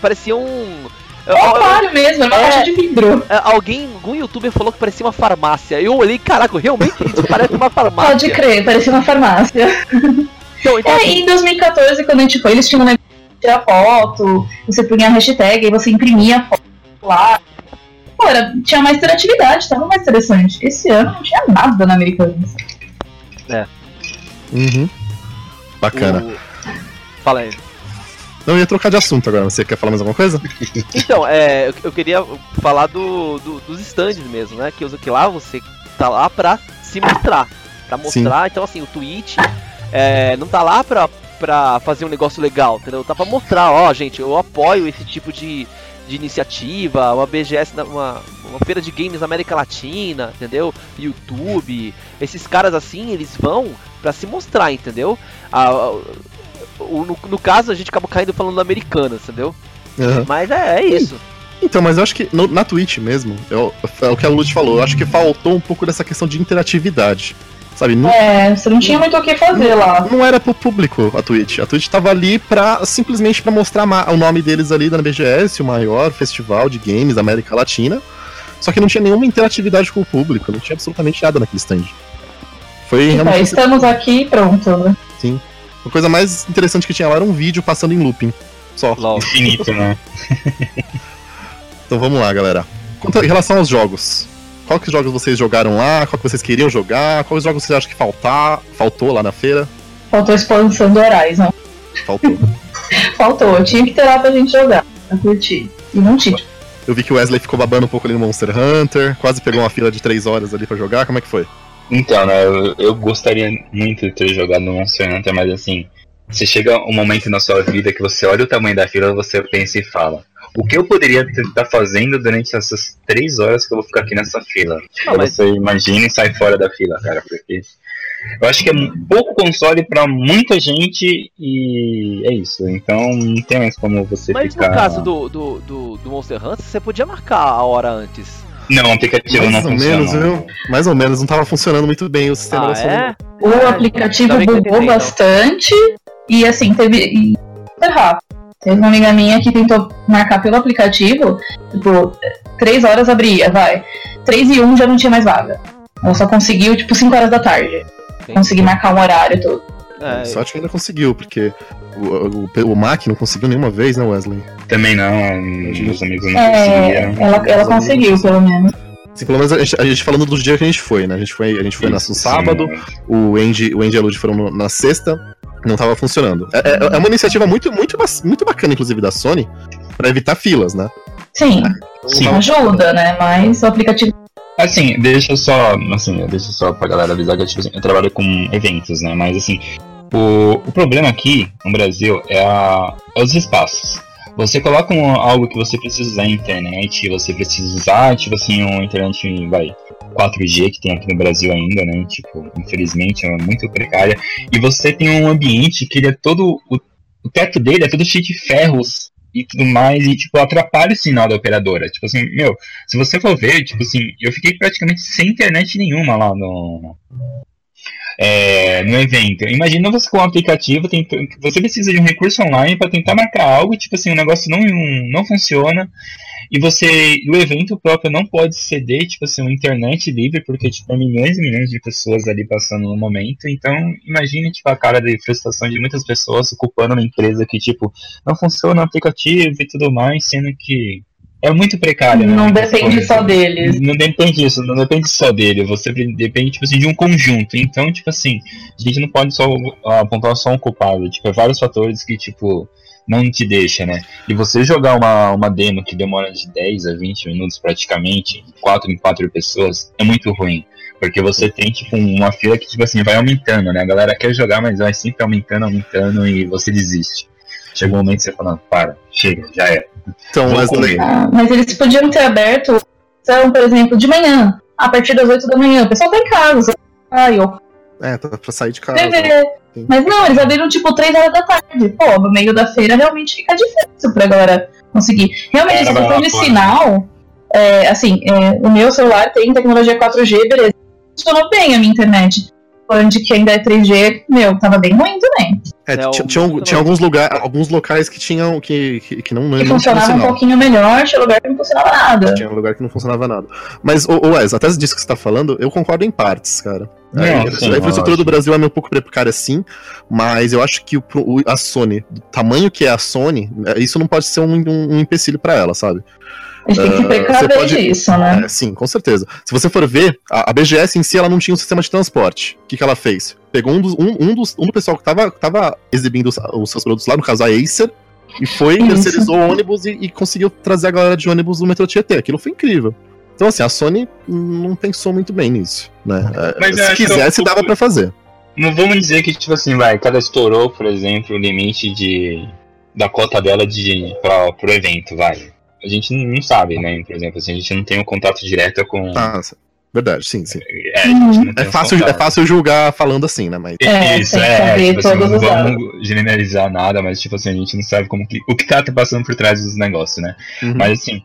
Speaker 2: Parecia um.
Speaker 5: É um armário mesmo, uma é, caixa de vidro.
Speaker 2: É, alguém, algum youtuber falou que parecia uma farmácia. Eu olhei, caraca, realmente isso parece uma farmácia.
Speaker 5: Pode crer, parecia uma farmácia. Então, então, é, assim, em 2014, quando a gente foi, eles tinham um negócio de tirar foto, você punha a hashtag e você imprimia a foto lá. Pô, era, tinha mais interatividade, tava mais interessante. Esse ano não tinha nada na Americanas.
Speaker 2: É.
Speaker 1: Uhum. Bacana. O...
Speaker 2: Fala aí.
Speaker 1: Não, eu ia trocar de assunto agora. Você quer falar mais alguma coisa?
Speaker 2: Então, é, eu, eu queria falar do, do, dos stands mesmo, né? Que, que lá você tá lá pra se mostrar. Pra mostrar, Sim. então assim, o Twitch é, não tá lá pra, pra fazer um negócio legal, entendeu? Tá pra mostrar, ó, gente, eu apoio esse tipo de, de iniciativa, uma BGS, uma, uma feira de games na América Latina, entendeu? YouTube, esses caras assim, eles vão para se mostrar, entendeu? A, a, o, no, no, caso, a gente acabou caindo falando americana, entendeu? Uhum. Mas é, é, isso.
Speaker 1: Então, mas eu acho que no, na Twitch mesmo, é, é o que a Luz falou, eu acho que faltou um pouco dessa questão de interatividade. Sabe?
Speaker 5: Não, é, você não tinha muito o que fazer
Speaker 1: não,
Speaker 5: lá.
Speaker 1: Não era pro público a Twitch. A Twitch tava ali pra simplesmente para mostrar o nome deles ali da BGS, o maior festival de games da América Latina. Só que não tinha nenhuma interatividade com o público, não tinha absolutamente nada naquele stand.
Speaker 5: Foi então, realmente. estamos aqui e pronto, né?
Speaker 1: Sim. A coisa mais interessante que tinha lá era um vídeo passando em looping. Só.
Speaker 3: Infinito, né?
Speaker 1: então vamos lá, galera. Quanto em relação aos jogos, qual que jogos vocês jogaram lá? Qual que vocês queriam jogar? Quais jogos vocês acham que faltar, faltou lá na feira?
Speaker 5: Faltou a expansão do Horizon.
Speaker 1: Faltou.
Speaker 5: faltou, tinha que ter lá pra gente jogar, pra curtir. E não tinha.
Speaker 1: Eu vi que o Wesley ficou babando um pouco ali no Monster Hunter, quase pegou uma fila de 3 horas ali pra jogar, como é que foi?
Speaker 3: Então, né, eu, eu gostaria muito de ter jogado no Monster Hunter, mas assim, você chega um momento na sua vida que você olha o tamanho da fila, você pensa e fala: o que eu poderia estar fazendo durante essas três horas que eu vou ficar aqui nessa fila? Tipo, mas... Você imagina e sai fora da fila, cara, porque eu acho que é pouco console para muita gente e é isso. Então não tem mais como você
Speaker 2: mas
Speaker 3: ficar.
Speaker 2: Mas no caso do, do, do, do, Monster Hunter, você podia marcar a hora antes.
Speaker 3: Não, o aplicativo
Speaker 1: Mais
Speaker 3: não
Speaker 1: ou
Speaker 3: funciona.
Speaker 1: menos, viu? Mais ou menos, não estava funcionando muito bem o sistema
Speaker 2: ah, é?
Speaker 5: O aplicativo bugou bastante e assim, teve. E... rápido. Teve uma amiga minha que tentou marcar pelo aplicativo, tipo, 3 horas abria, vai. 3 e 1 já não tinha mais vaga. Ela só conseguiu, tipo, 5 horas da tarde. Sim. Consegui marcar um horário todo.
Speaker 1: É, Sorte que ainda conseguiu, porque o, o, o Mac não conseguiu nenhuma vez, né, Wesley?
Speaker 3: Também não, os amigos não
Speaker 5: é, conseguiram. Ela, ela conseguiu, pelo menos.
Speaker 1: Sim, pelo menos a gente, a gente, falando dos dias que a gente foi, né? A gente foi, a gente foi Isso, no sábado, o Andy, o Andy e a Lud foram no, na sexta, não estava funcionando. É, é, é, uma iniciativa muito, muito, muito bacana, inclusive, da Sony, para evitar filas, né?
Speaker 5: Sim, Sim. ajuda, né? Mas o aplicativo.
Speaker 3: Assim, deixa eu só. Assim, deixa só pra galera avisar que tipo, assim, eu trabalho com eventos, né? Mas assim, o, o problema aqui no Brasil é, a, é os espaços. Você coloca um, algo que você precisa usar na internet, você precisa usar, tipo assim, uma internet, vai, 4G que tem aqui no Brasil ainda, né? Tipo, infelizmente é muito precária. E você tem um ambiente que ele é todo. O, o teto dele é todo cheio de ferros e tudo mais, e tipo, atrapalha o sinal da operadora. Tipo assim, meu, se você for ver, tipo assim, eu fiquei praticamente sem internet nenhuma lá no. É, no evento. Imagina você com um aplicativo, você precisa de um recurso online para tentar marcar algo, tipo assim, o negócio não, não funciona. E você, o evento próprio não pode ceder, tipo assim, uma internet livre, porque, tipo, é milhões e milhões de pessoas ali passando no momento. Então, imagine, tipo, a cara de frustração de muitas pessoas ocupando uma empresa que, tipo, não funciona o aplicativo e tudo mais, sendo que é muito precária.
Speaker 5: Né? Não né? depende só deles.
Speaker 3: Não depende disso, não depende só dele. Você depende, tipo assim, de um conjunto. Então, tipo assim, a gente não pode só apontar só um culpado. Tipo, é vários fatores que, tipo, não te deixa, né? E você jogar uma, uma demo que demora de 10 a 20 minutos praticamente, 4 em 4 pessoas, é muito ruim. Porque você tem, tipo, uma fila que, tipo assim, vai aumentando, né? A galera quer jogar, mas vai sempre aumentando, aumentando e você desiste. Chega um momento que você fala, para, chega, já é.
Speaker 5: Então, mas, ah, mas eles podiam ter aberto, então, por exemplo, de manhã, a partir das 8 da manhã, o pessoal tá em casa, ai, eu...
Speaker 1: É, tá pra sair de casa.
Speaker 5: Mas não, eles abriram tipo 3 horas da tarde. Pô, no meio da feira realmente fica difícil pra galera conseguir. Realmente, se for de sinal, é, assim, é, o meu celular tem tecnologia 4G, beleza. Funcionou bem a minha internet onde que ainda é 3G, meu, tava bem ruim também.
Speaker 1: É, é tinha, tinha, alguns, lugar, alguns locais que tinham que, que, que não,
Speaker 5: que não funcionava um pouquinho melhor, tinha lugar que não funcionava nada.
Speaker 1: Tinha lugar que não funcionava nada. Mas, o Wes, até disso que você tá falando, eu concordo em partes, cara. É, a infraestrutura do Brasil é meio pouco precária sim, mas eu acho que o, a Sony, do tamanho que é a Sony, é, isso não pode ser um, um, um empecilho para ela, sabe?
Speaker 5: A gente tem que precaver uh, pode... né?
Speaker 1: É, sim, com certeza. Se você for ver, a, a, BGS em si ela não tinha um sistema de transporte. O que, que ela fez? Pegou um dos, um, um dos, um do pessoal que tava, tava exibindo os, os seus produtos lá, no caso a Acer, e foi, isso. terceirizou o ônibus e, e, conseguiu trazer a galera de ônibus no metrô Tietê. Aquilo foi incrível. Então, assim, a Sony não pensou muito bem nisso, né? É, Mas se quisesse, dava para fazer.
Speaker 3: Não vamos dizer que, tipo assim, vai, cada estourou, por exemplo, o limite de, da cota dela de, pra, pro evento, vai a gente não sabe, né? Por exemplo, assim, a gente não tem um contato direto com.
Speaker 1: Ah, verdade, sim, sim. É, uhum. é, fácil, é fácil julgar falando assim, né? Mas...
Speaker 3: É, Isso, é, tipo assim, não vamos generalizar nada, mas tipo assim, a gente não sabe como que, o que tá passando por trás dos negócios, né? Uhum. Mas assim,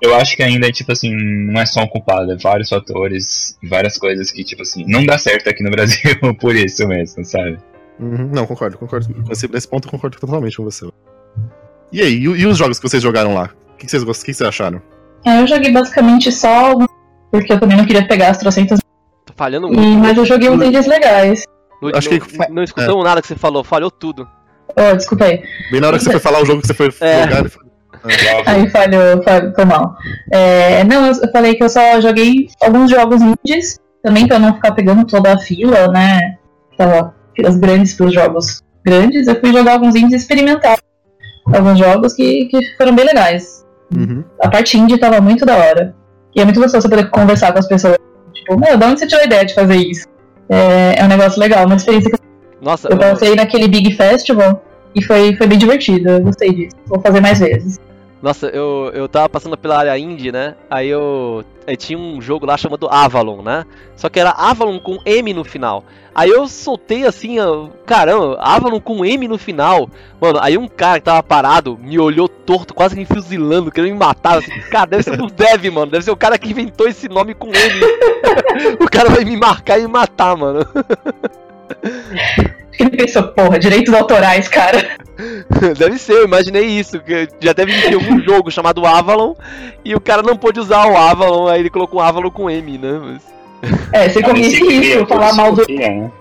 Speaker 3: eu acho que ainda, tipo assim, não é só um culpado, é vários fatores, várias coisas que, tipo assim, não dá certo aqui no Brasil por isso mesmo, sabe?
Speaker 1: Uhum, não, concordo, concordo. Nesse, nesse ponto eu concordo totalmente com você. E aí, e, e os jogos que vocês jogaram lá? Que, que, vocês, que, que vocês acharam?
Speaker 5: É, eu joguei basicamente só porque eu também não queria pegar as trocentas.
Speaker 2: Tô falhando muito.
Speaker 5: E, mas eu joguei uns indies legais.
Speaker 2: No, Acho que não, escutamos é. nada que você falou, falhou tudo.
Speaker 5: Oh, desculpa aí.
Speaker 1: Bem na hora que você foi falar o jogo que você foi é. jogar, ele falou.
Speaker 5: Aí falhou, foi mal. É, não, eu falei que eu só joguei alguns jogos indies, também pra não ficar pegando toda a fila, né? Tava filas grandes pros jogos grandes, eu fui jogar alguns indies experimentar alguns jogos que, que foram bem legais. Uhum. A parte indie tava muito da hora. E é muito gostoso você poder conversar com as pessoas. Tipo, meu, de onde você tirou a ideia de fazer isso? É, é um negócio legal, uma experiência que
Speaker 2: Nossa,
Speaker 5: eu passei naquele Big Festival e foi, foi bem divertido. Eu gostei disso. Vou fazer mais vezes.
Speaker 2: Nossa, eu, eu tava passando pela área indie, né? Aí eu, eu tinha um jogo lá chamado Avalon, né? Só que era Avalon com M no final. Aí eu soltei assim, caramba, Avalon com M no final. Mano, aí um cara que tava parado me olhou torto, quase me fuzilando, querendo me matar. Assim, cara, deve ser o Dev, mano. Deve ser o cara que inventou esse nome com M. o cara vai me marcar e me matar, mano.
Speaker 5: Ele pensou, porra, direitos autorais, cara.
Speaker 2: Deve ser, eu imaginei isso. Que já deve existir algum jogo chamado Avalon e o cara não pôde usar o Avalon, aí ele colocou um Avalon com M, né?
Speaker 5: Mas... É, você corria esse risco de falar mal do. Né?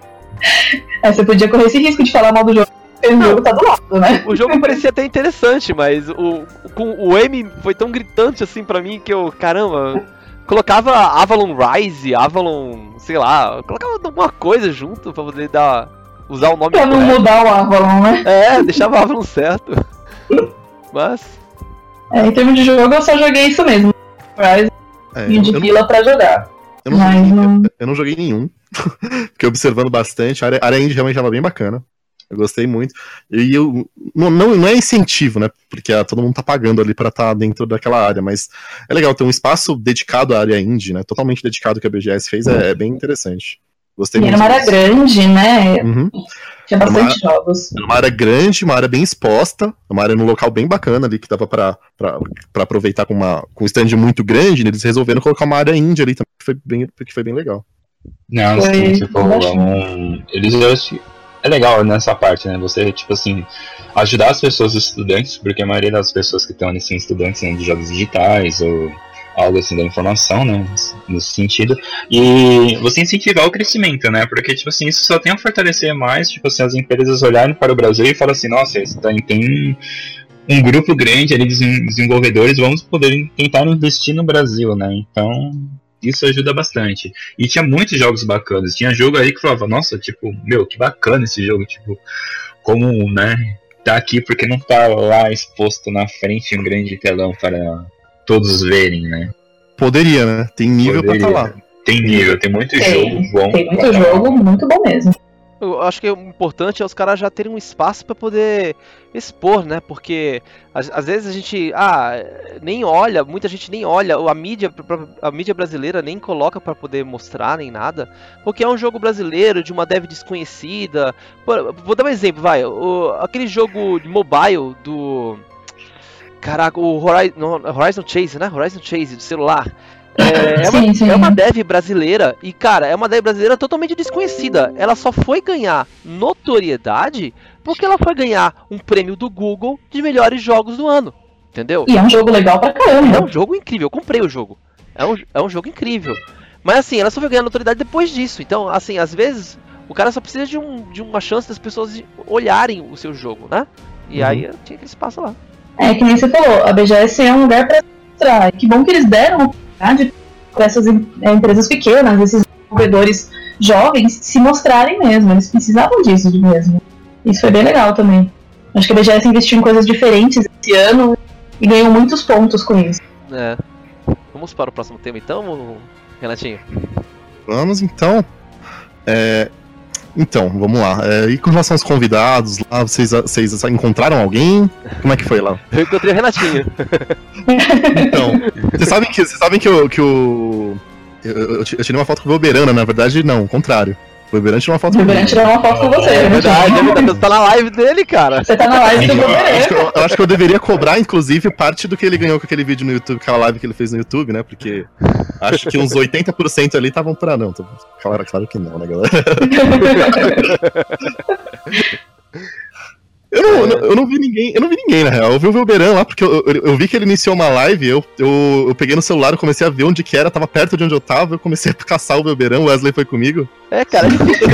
Speaker 5: É, você podia correr esse risco de falar mal do jogo. O jogo tá do lado, né?
Speaker 2: O jogo parecia até interessante, mas o, com, o M foi tão gritante assim para mim que eu, caramba, colocava Avalon Rise, Avalon, sei lá, colocava alguma coisa junto pra poder dar usar o nome
Speaker 5: Pra não mudar o Avalon, né?
Speaker 2: É, deixava o Avalon certo. Mas.
Speaker 5: É, em termos de jogo, eu só joguei isso mesmo. Rise é, e de fila não... pra jogar.
Speaker 1: Eu não, Mas, joguei, não... Eu, eu, não joguei nenhum. Fiquei observando bastante. A área, a área indie realmente estava bem bacana. Eu gostei muito. E eu não, não, não é incentivo, né? Porque ah, todo mundo tá pagando ali para estar tá dentro daquela área, mas é legal ter um espaço dedicado à área indie, né? Totalmente dedicado que a BGS fez, é, é bem interessante. Gostei
Speaker 5: e
Speaker 1: muito.
Speaker 5: Era uma área grande, né? Uhum. Tinha bastante uma, jogos.
Speaker 1: Era uma área grande, uma área bem exposta, uma área num local bem bacana ali que dava pra, pra, pra aproveitar com, uma, com um stand muito grande. Eles resolveram colocar uma área índia ali também, que foi bem, que foi bem legal.
Speaker 3: Não, foi, sim, tipo, um, eles é legal nessa parte, né? Você, tipo assim, ajudar as pessoas, os estudantes, porque a maioria das pessoas que estão ali são estudantes né, de jogos digitais ou algo assim da informação, né? Nesse sentido. E você incentivar o crescimento, né? Porque, tipo assim, isso só tem a fortalecer mais, tipo assim, as empresas olharem para o Brasil e falar assim, nossa, tem um grupo grande ali de desenvolvedores vamos poder tentar investir no Brasil, né? Então, isso ajuda bastante. E tinha muitos jogos bacanas. Tinha jogo aí que falava, nossa, tipo, meu, que bacana esse jogo, tipo, como, né, tá aqui porque não tá lá exposto na frente um grande telão para todos verem, né?
Speaker 1: Poderia, né? Tem nível Poderia. pra estar tá lá.
Speaker 3: Tem nível, tem muito tem, jogo bom.
Speaker 5: Tem muito jogo muito bom mesmo.
Speaker 2: Eu acho que o importante é os caras já terem um espaço para poder expor, né? Porque às, às, vezes a gente ah, nem olha, muita gente nem olha, a mídia, a mídia brasileira nem coloca para poder mostrar nem nada, porque é um jogo brasileiro de uma dev desconhecida. vou dar um exemplo, vai, o, aquele jogo de mobile do Caraca, o Horizon, Horizon Chase, né? Horizon Chase do celular. É, é, uma, sim. é uma dev brasileira e, cara, é uma dev brasileira totalmente desconhecida. Ela só foi ganhar notoriedade porque ela foi ganhar um prêmio do Google de melhores jogos do ano. Entendeu?
Speaker 5: E é um jogo legal pra caramba.
Speaker 2: É um jogo incrível, eu comprei o jogo. É um, é um jogo incrível. Mas assim, ela só foi ganhar notoriedade depois disso. Então, assim, às vezes o cara só precisa de, um, de uma chance das pessoas olharem o seu jogo, né? E uhum. aí tinha aquele espaço lá.
Speaker 5: É que nem você falou, a BGS é um lugar pra mostrar. Que bom que eles deram oportunidade para essas é, empresas pequenas, esses desenvolvedores jovens, se mostrarem mesmo. Eles precisavam disso de mesmo. Isso foi bem legal também. Acho que a BGS investiu em coisas diferentes esse ano e ganhou muitos pontos com isso.
Speaker 2: É. Vamos para o próximo tema então, Renatinho?
Speaker 1: Vamos então. É, então, vamos lá. É, e com relação aos convidados lá, vocês, vocês encontraram alguém? Como é que foi lá?
Speaker 2: Eu encontrei o Renatinho.
Speaker 1: então, vocês sabem que, vocês sabem que, o, que o. Eu, eu, eu tirei uma foto com o Velberana, na verdade, não, o contrário. O Beberante tirou uma foto
Speaker 5: tirou uma foto com você. É
Speaker 2: verdade, é verdade. Você tá na live dele, cara.
Speaker 5: Você tá na live do Beberante.
Speaker 1: Eu, eu, acho que eu deveria cobrar, inclusive, parte do que ele ganhou com aquele vídeo no YouTube, aquela live que ele fez no YouTube, né? Porque acho que uns 80% ali estavam pra não. Claro, claro que não, né, galera? Eu não, é. eu não vi ninguém, eu não vi ninguém, na real. Eu vi o Velberan lá, porque eu, eu, eu, vi que ele iniciou uma live, eu, eu, eu peguei no celular, eu comecei a ver onde que era, tava perto de onde eu tava, eu comecei a caçar o Velberan, o Wesley foi comigo.
Speaker 2: É, cara, é difícil,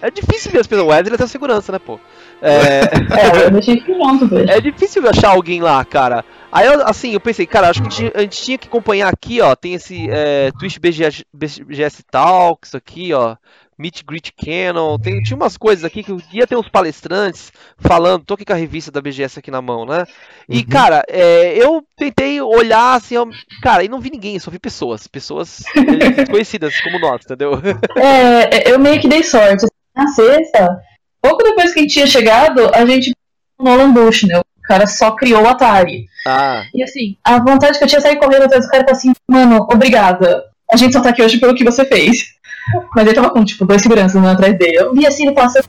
Speaker 2: é difícil ver as pessoas. O Wesley tem segurança, né, pô?
Speaker 5: É, é eu deixei pronto, velho.
Speaker 2: É difícil achar alguém lá, cara. Aí, eu, assim, eu pensei, cara, acho que a gente, a gente tinha que acompanhar aqui, ó, tem esse é, Twitch BGS, BGS Talks aqui, ó. Meet Greet Canon, tem, tinha umas coisas aqui que ia ter uns palestrantes falando, tô aqui com a revista da BGS aqui na mão, né? E, uhum. cara, é, eu tentei olhar assim, eu, cara, e não vi ninguém, só vi pessoas, pessoas conhecidas como nós, entendeu?
Speaker 5: É, eu meio que dei sorte. Na sexta, pouco depois que a gente tinha chegado, a gente no Nolan Bush, né? O cara só criou o Atari.
Speaker 2: Ah.
Speaker 5: E assim, a vontade que eu tinha de sair correndo atrás do cara tá assim, mano, obrigada. A gente só tá aqui hoje pelo que você fez. Mas ele tava com, tipo, dois seguranças atrás dele. Eu vi assim, ele passa.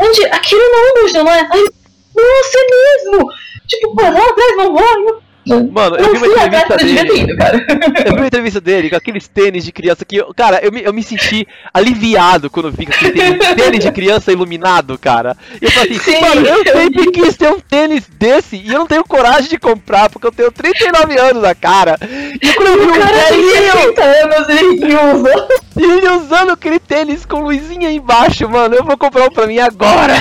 Speaker 5: Onde? Aquilo não, não é? Ai, nossa, é mesmo! Tipo, pô, lá atrás, vamos
Speaker 2: Mano, eu, vi uma entrevista dele. Eu vi uma entrevista dele com aqueles tênis de criança que, cara, eu me, eu me senti aliviado quando vi aquele tênis, tênis de criança iluminado, cara. E eu falei assim, Sim, mano, eu sempre quis ter um tênis desse e eu não tenho coragem de comprar porque eu tenho 39 anos na cara. E quando eu vi um velhinho.
Speaker 5: anos ele usa.
Speaker 2: E ele usando aquele tênis com luzinha embaixo, mano, eu vou comprar um pra mim agora.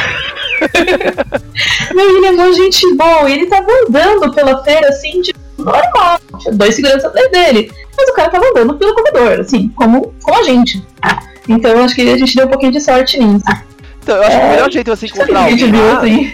Speaker 5: Meu, ele é muito gente boa. Ele tava andando pela feira assim, tipo, normal. Tinha dois seguranças atrás dele. Mas o cara tava andando pelo corredor, assim, como, como a gente. Então acho que a gente deu um pouquinho de sorte nisso.
Speaker 2: Então, eu acho é, que o melhor jeito de você encontrar alguém lá. Assim.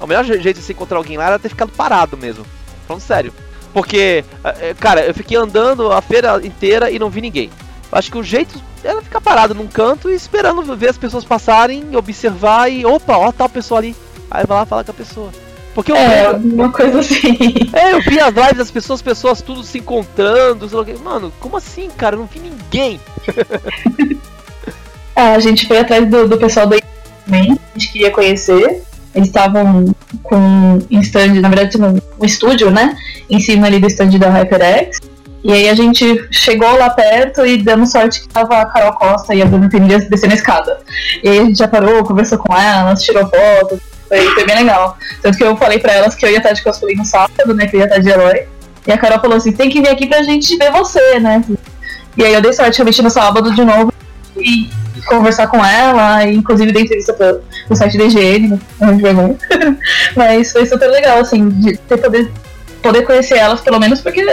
Speaker 2: O melhor jeito de você encontrar alguém lá era ter ficado parado mesmo. Falando sério. Porque, é, é, cara, eu fiquei andando a feira inteira e não vi ninguém. Acho que o jeito era ficar parado num canto e esperando ver as pessoas passarem, observar e. Opa, ó tal pessoa ali. Aí vai lá falar com a pessoa. Porque eu
Speaker 5: é, vi, uma coisa assim.
Speaker 2: É, eu vi as lives das pessoas, pessoas tudo se encontrando. Mano, como assim, cara? Eu não vi ninguém.
Speaker 5: ah, a gente foi atrás do, do pessoal da também, a gente queria conhecer. Eles estavam com um stand, na verdade, um estúdio, né? Em cima ali do stand da HyperX. E aí a gente chegou lá perto e damos sorte que tava a Carol Costa e a Bruna Penilha descendo a escada. E aí a gente já parou, conversou com elas, tirou foto, foi, foi bem legal. Tanto que eu falei pra elas que eu ia estar de cosplay no sábado, né? Que eu ia estar de herói. E a Carol falou assim, tem que vir aqui pra gente ver você, né? E aí eu dei sorte, eu meti no sábado de novo. E, conversar com ela, e inclusive dei entrevista pro, pro site da IGN, onde vergonha. Mas foi super legal, assim, de ter poder, poder conhecer elas, pelo menos porque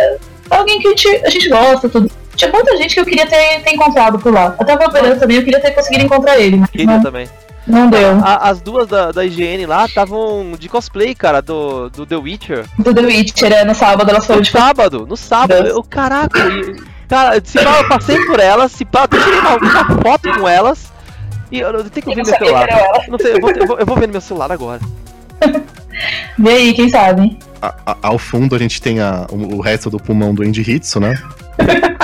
Speaker 5: alguém que a gente, a gente gosta, tudo. Tinha muita gente que eu queria ter, ter encontrado por lá. Até o Valverano também, eu queria ter conseguido encontrar ele. Mas
Speaker 2: queria não, também.
Speaker 5: Não deu.
Speaker 2: A, as duas da, da IGN lá estavam de cosplay, cara, do, do The Witcher.
Speaker 5: Do The Witcher, é, no sábado elas foram
Speaker 2: no
Speaker 5: de
Speaker 2: sábado, no sábado. Eu, caraca, eu, cara, se pá, eu passei por elas, se pá, eu tirei uma, uma foto com elas. E eu, eu tenho que ver meu celular. Não sei, eu vou, eu vou, eu vou ver no meu celular agora.
Speaker 5: Vê aí, quem sabe.
Speaker 1: A, a, ao fundo a gente tem a, o, o resto do pulmão do Andy Hitsu, né?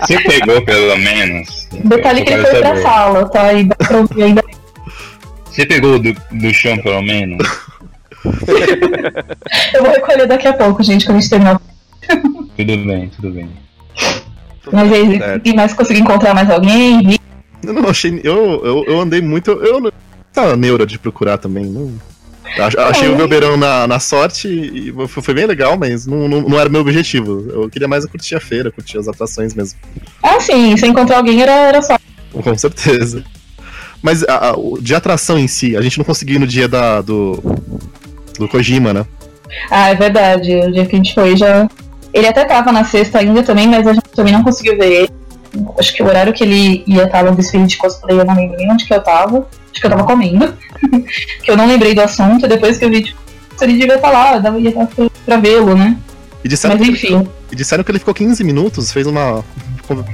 Speaker 3: Você pegou pelo menos.
Speaker 5: Detalhe que ele foi pra sala, tá? E dá pra ouvir ainda.
Speaker 3: Você pegou do, do chão pelo menos?
Speaker 5: Eu vou recolher daqui a pouco, gente, quando a gente terminar.
Speaker 3: Tudo bem, tudo bem.
Speaker 5: Mas aí, e mais consegui encontrar mais alguém?
Speaker 1: Eu não achei. Eu, eu, eu andei muito. Eu tava neura de procurar também. Não, Achei o Velbeirão na, na sorte e foi bem legal, mas não, não, não era meu objetivo. Eu queria mais curtir a feira, curtir as atrações mesmo.
Speaker 5: Ah, sim, se encontrar alguém era, era só.
Speaker 1: Com certeza. Mas a, a, de atração em si, a gente não conseguiu ir no dia da, do, do Kojima, né?
Speaker 5: Ah, é verdade. O dia que a gente foi já. Ele até tava na sexta ainda também, mas a gente também não conseguiu ver ele. Acho que o horário que ele ia estar no desfile de cosplay, eu não lembro nem onde que eu tava. Acho que eu tava comendo. que eu não lembrei do assunto, depois que eu vi, tipo, ele devia estar lá, eu ia estar pra vê-lo, né?
Speaker 1: E disseram, Mas, enfim. Ele, e disseram que ele ficou 15 minutos, fez uma.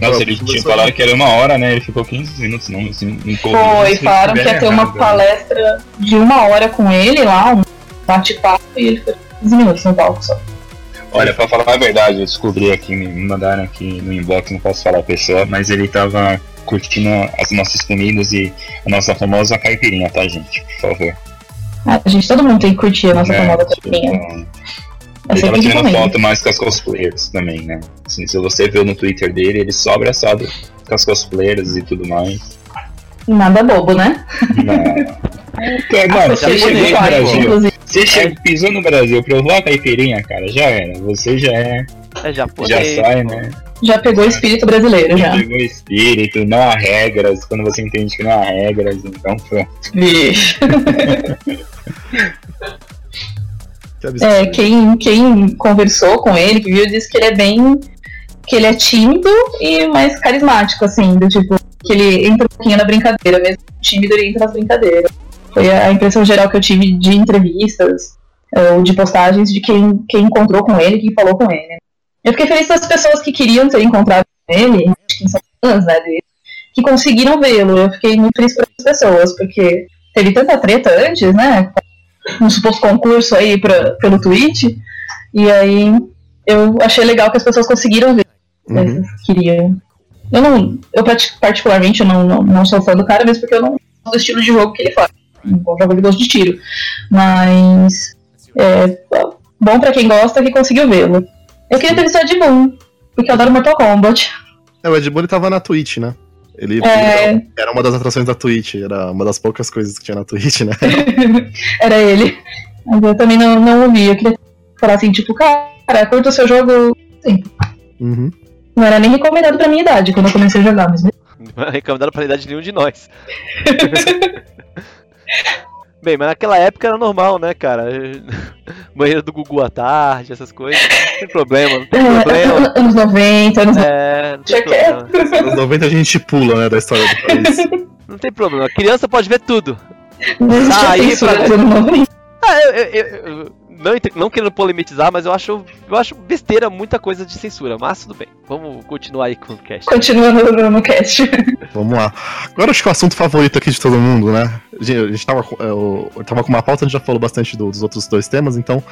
Speaker 3: Nossa, ele tinha falado que era uma hora, né? Ele ficou 15 minutos, não, assim,
Speaker 5: em Foi, falaram que ia ter uma né? palestra de uma hora com ele lá, um bate-papo, e ele ficou 15 minutos no palco só.
Speaker 3: Olha, pra falar a verdade, eu descobri aqui, me mandaram aqui no inbox, não posso falar a pessoa, mas ele tava curtindo as nossas comidas e a nossa famosa caipirinha, tá, gente? Por favor.
Speaker 5: Ah, gente, todo mundo tem que curtir a nossa é, famosa caipirinha. Tipo,
Speaker 3: ele tava tirando foto mais com as cosplayers também, né? Assim, se você viu no Twitter dele, ele só abraçado com as cosplayers e tudo mais.
Speaker 5: Nada bobo, né?
Speaker 3: Não. É, mano, você chegou no Brasil. Você chegou, pisou no Brasil, provou a caipirinha, cara, já era. Você já é.
Speaker 2: É
Speaker 3: já sai, né?
Speaker 5: Já pegou o espírito brasileiro, já.
Speaker 3: Já pegou o espírito, não há regras, quando você entende que não há regras, então pronto.
Speaker 5: Vixe. é, quem, quem conversou com ele, que viu, disse que ele é bem. que ele é tímido e mais carismático, assim, do tipo, que ele entra um pouquinho na brincadeira, mesmo tímido ele entra nas brincadeiras. Foi a impressão geral que eu tive de entrevistas ou de postagens de quem, quem encontrou com ele, quem falou com ele. Eu fiquei feliz das pessoas que queriam ter encontrado ele, que são fãs né, dele, que conseguiram vê-lo. Eu fiquei muito feliz por essas pessoas, porque teve tanta treta antes, né? Um suposto concurso aí pra, pelo Twitch. E aí eu achei legal que as pessoas conseguiram ver. Uhum. Queriam. Eu não. Eu particularmente eu não, não, não sou fã do cara, mesmo porque eu não gosto do estilo de jogo que ele faz. Jogo de gosto de tiro. Mas. É, bom pra quem gosta que conseguiu vê-lo. Eu queria entrevistar o Ed Boon, porque eu adoro Mortal Kombat.
Speaker 1: É, o Ed Boon ele tava na Twitch, né? Ele, é... era uma das atrações da Twitch, era uma das poucas coisas que tinha na Twitch, né?
Speaker 5: era ele. Mas eu também não, não ouvi. Eu queria falar assim, tipo, cara, curta o seu jogo. Sim. Uhum. Não era nem recomendado pra minha idade quando eu comecei a jogar, mas.
Speaker 2: Não era recomendado pra idade de nenhum de nós. Bem, mas naquela época era normal, né, cara? Banheiro do Gugu à tarde, essas coisas. Não tem problema, não tem é, problema.
Speaker 5: Anos 90, anos
Speaker 2: É, não tem problema.
Speaker 1: Anos 90 a gente pula, né, da história do país.
Speaker 2: Não tem problema, a criança pode ver tudo.
Speaker 5: Tá aí pra...
Speaker 2: Ah, eu, eu, eu, não, não querendo polemizar, mas eu acho, eu acho besteira muita coisa de censura, mas tudo bem. Vamos continuar aí com o cast.
Speaker 5: Continuando no, no cast.
Speaker 1: Vamos lá. Agora acho que o assunto favorito aqui de todo mundo, né? A gente, a gente tava, eu, eu tava com uma pauta, a gente já falou bastante do, dos outros dois temas, então.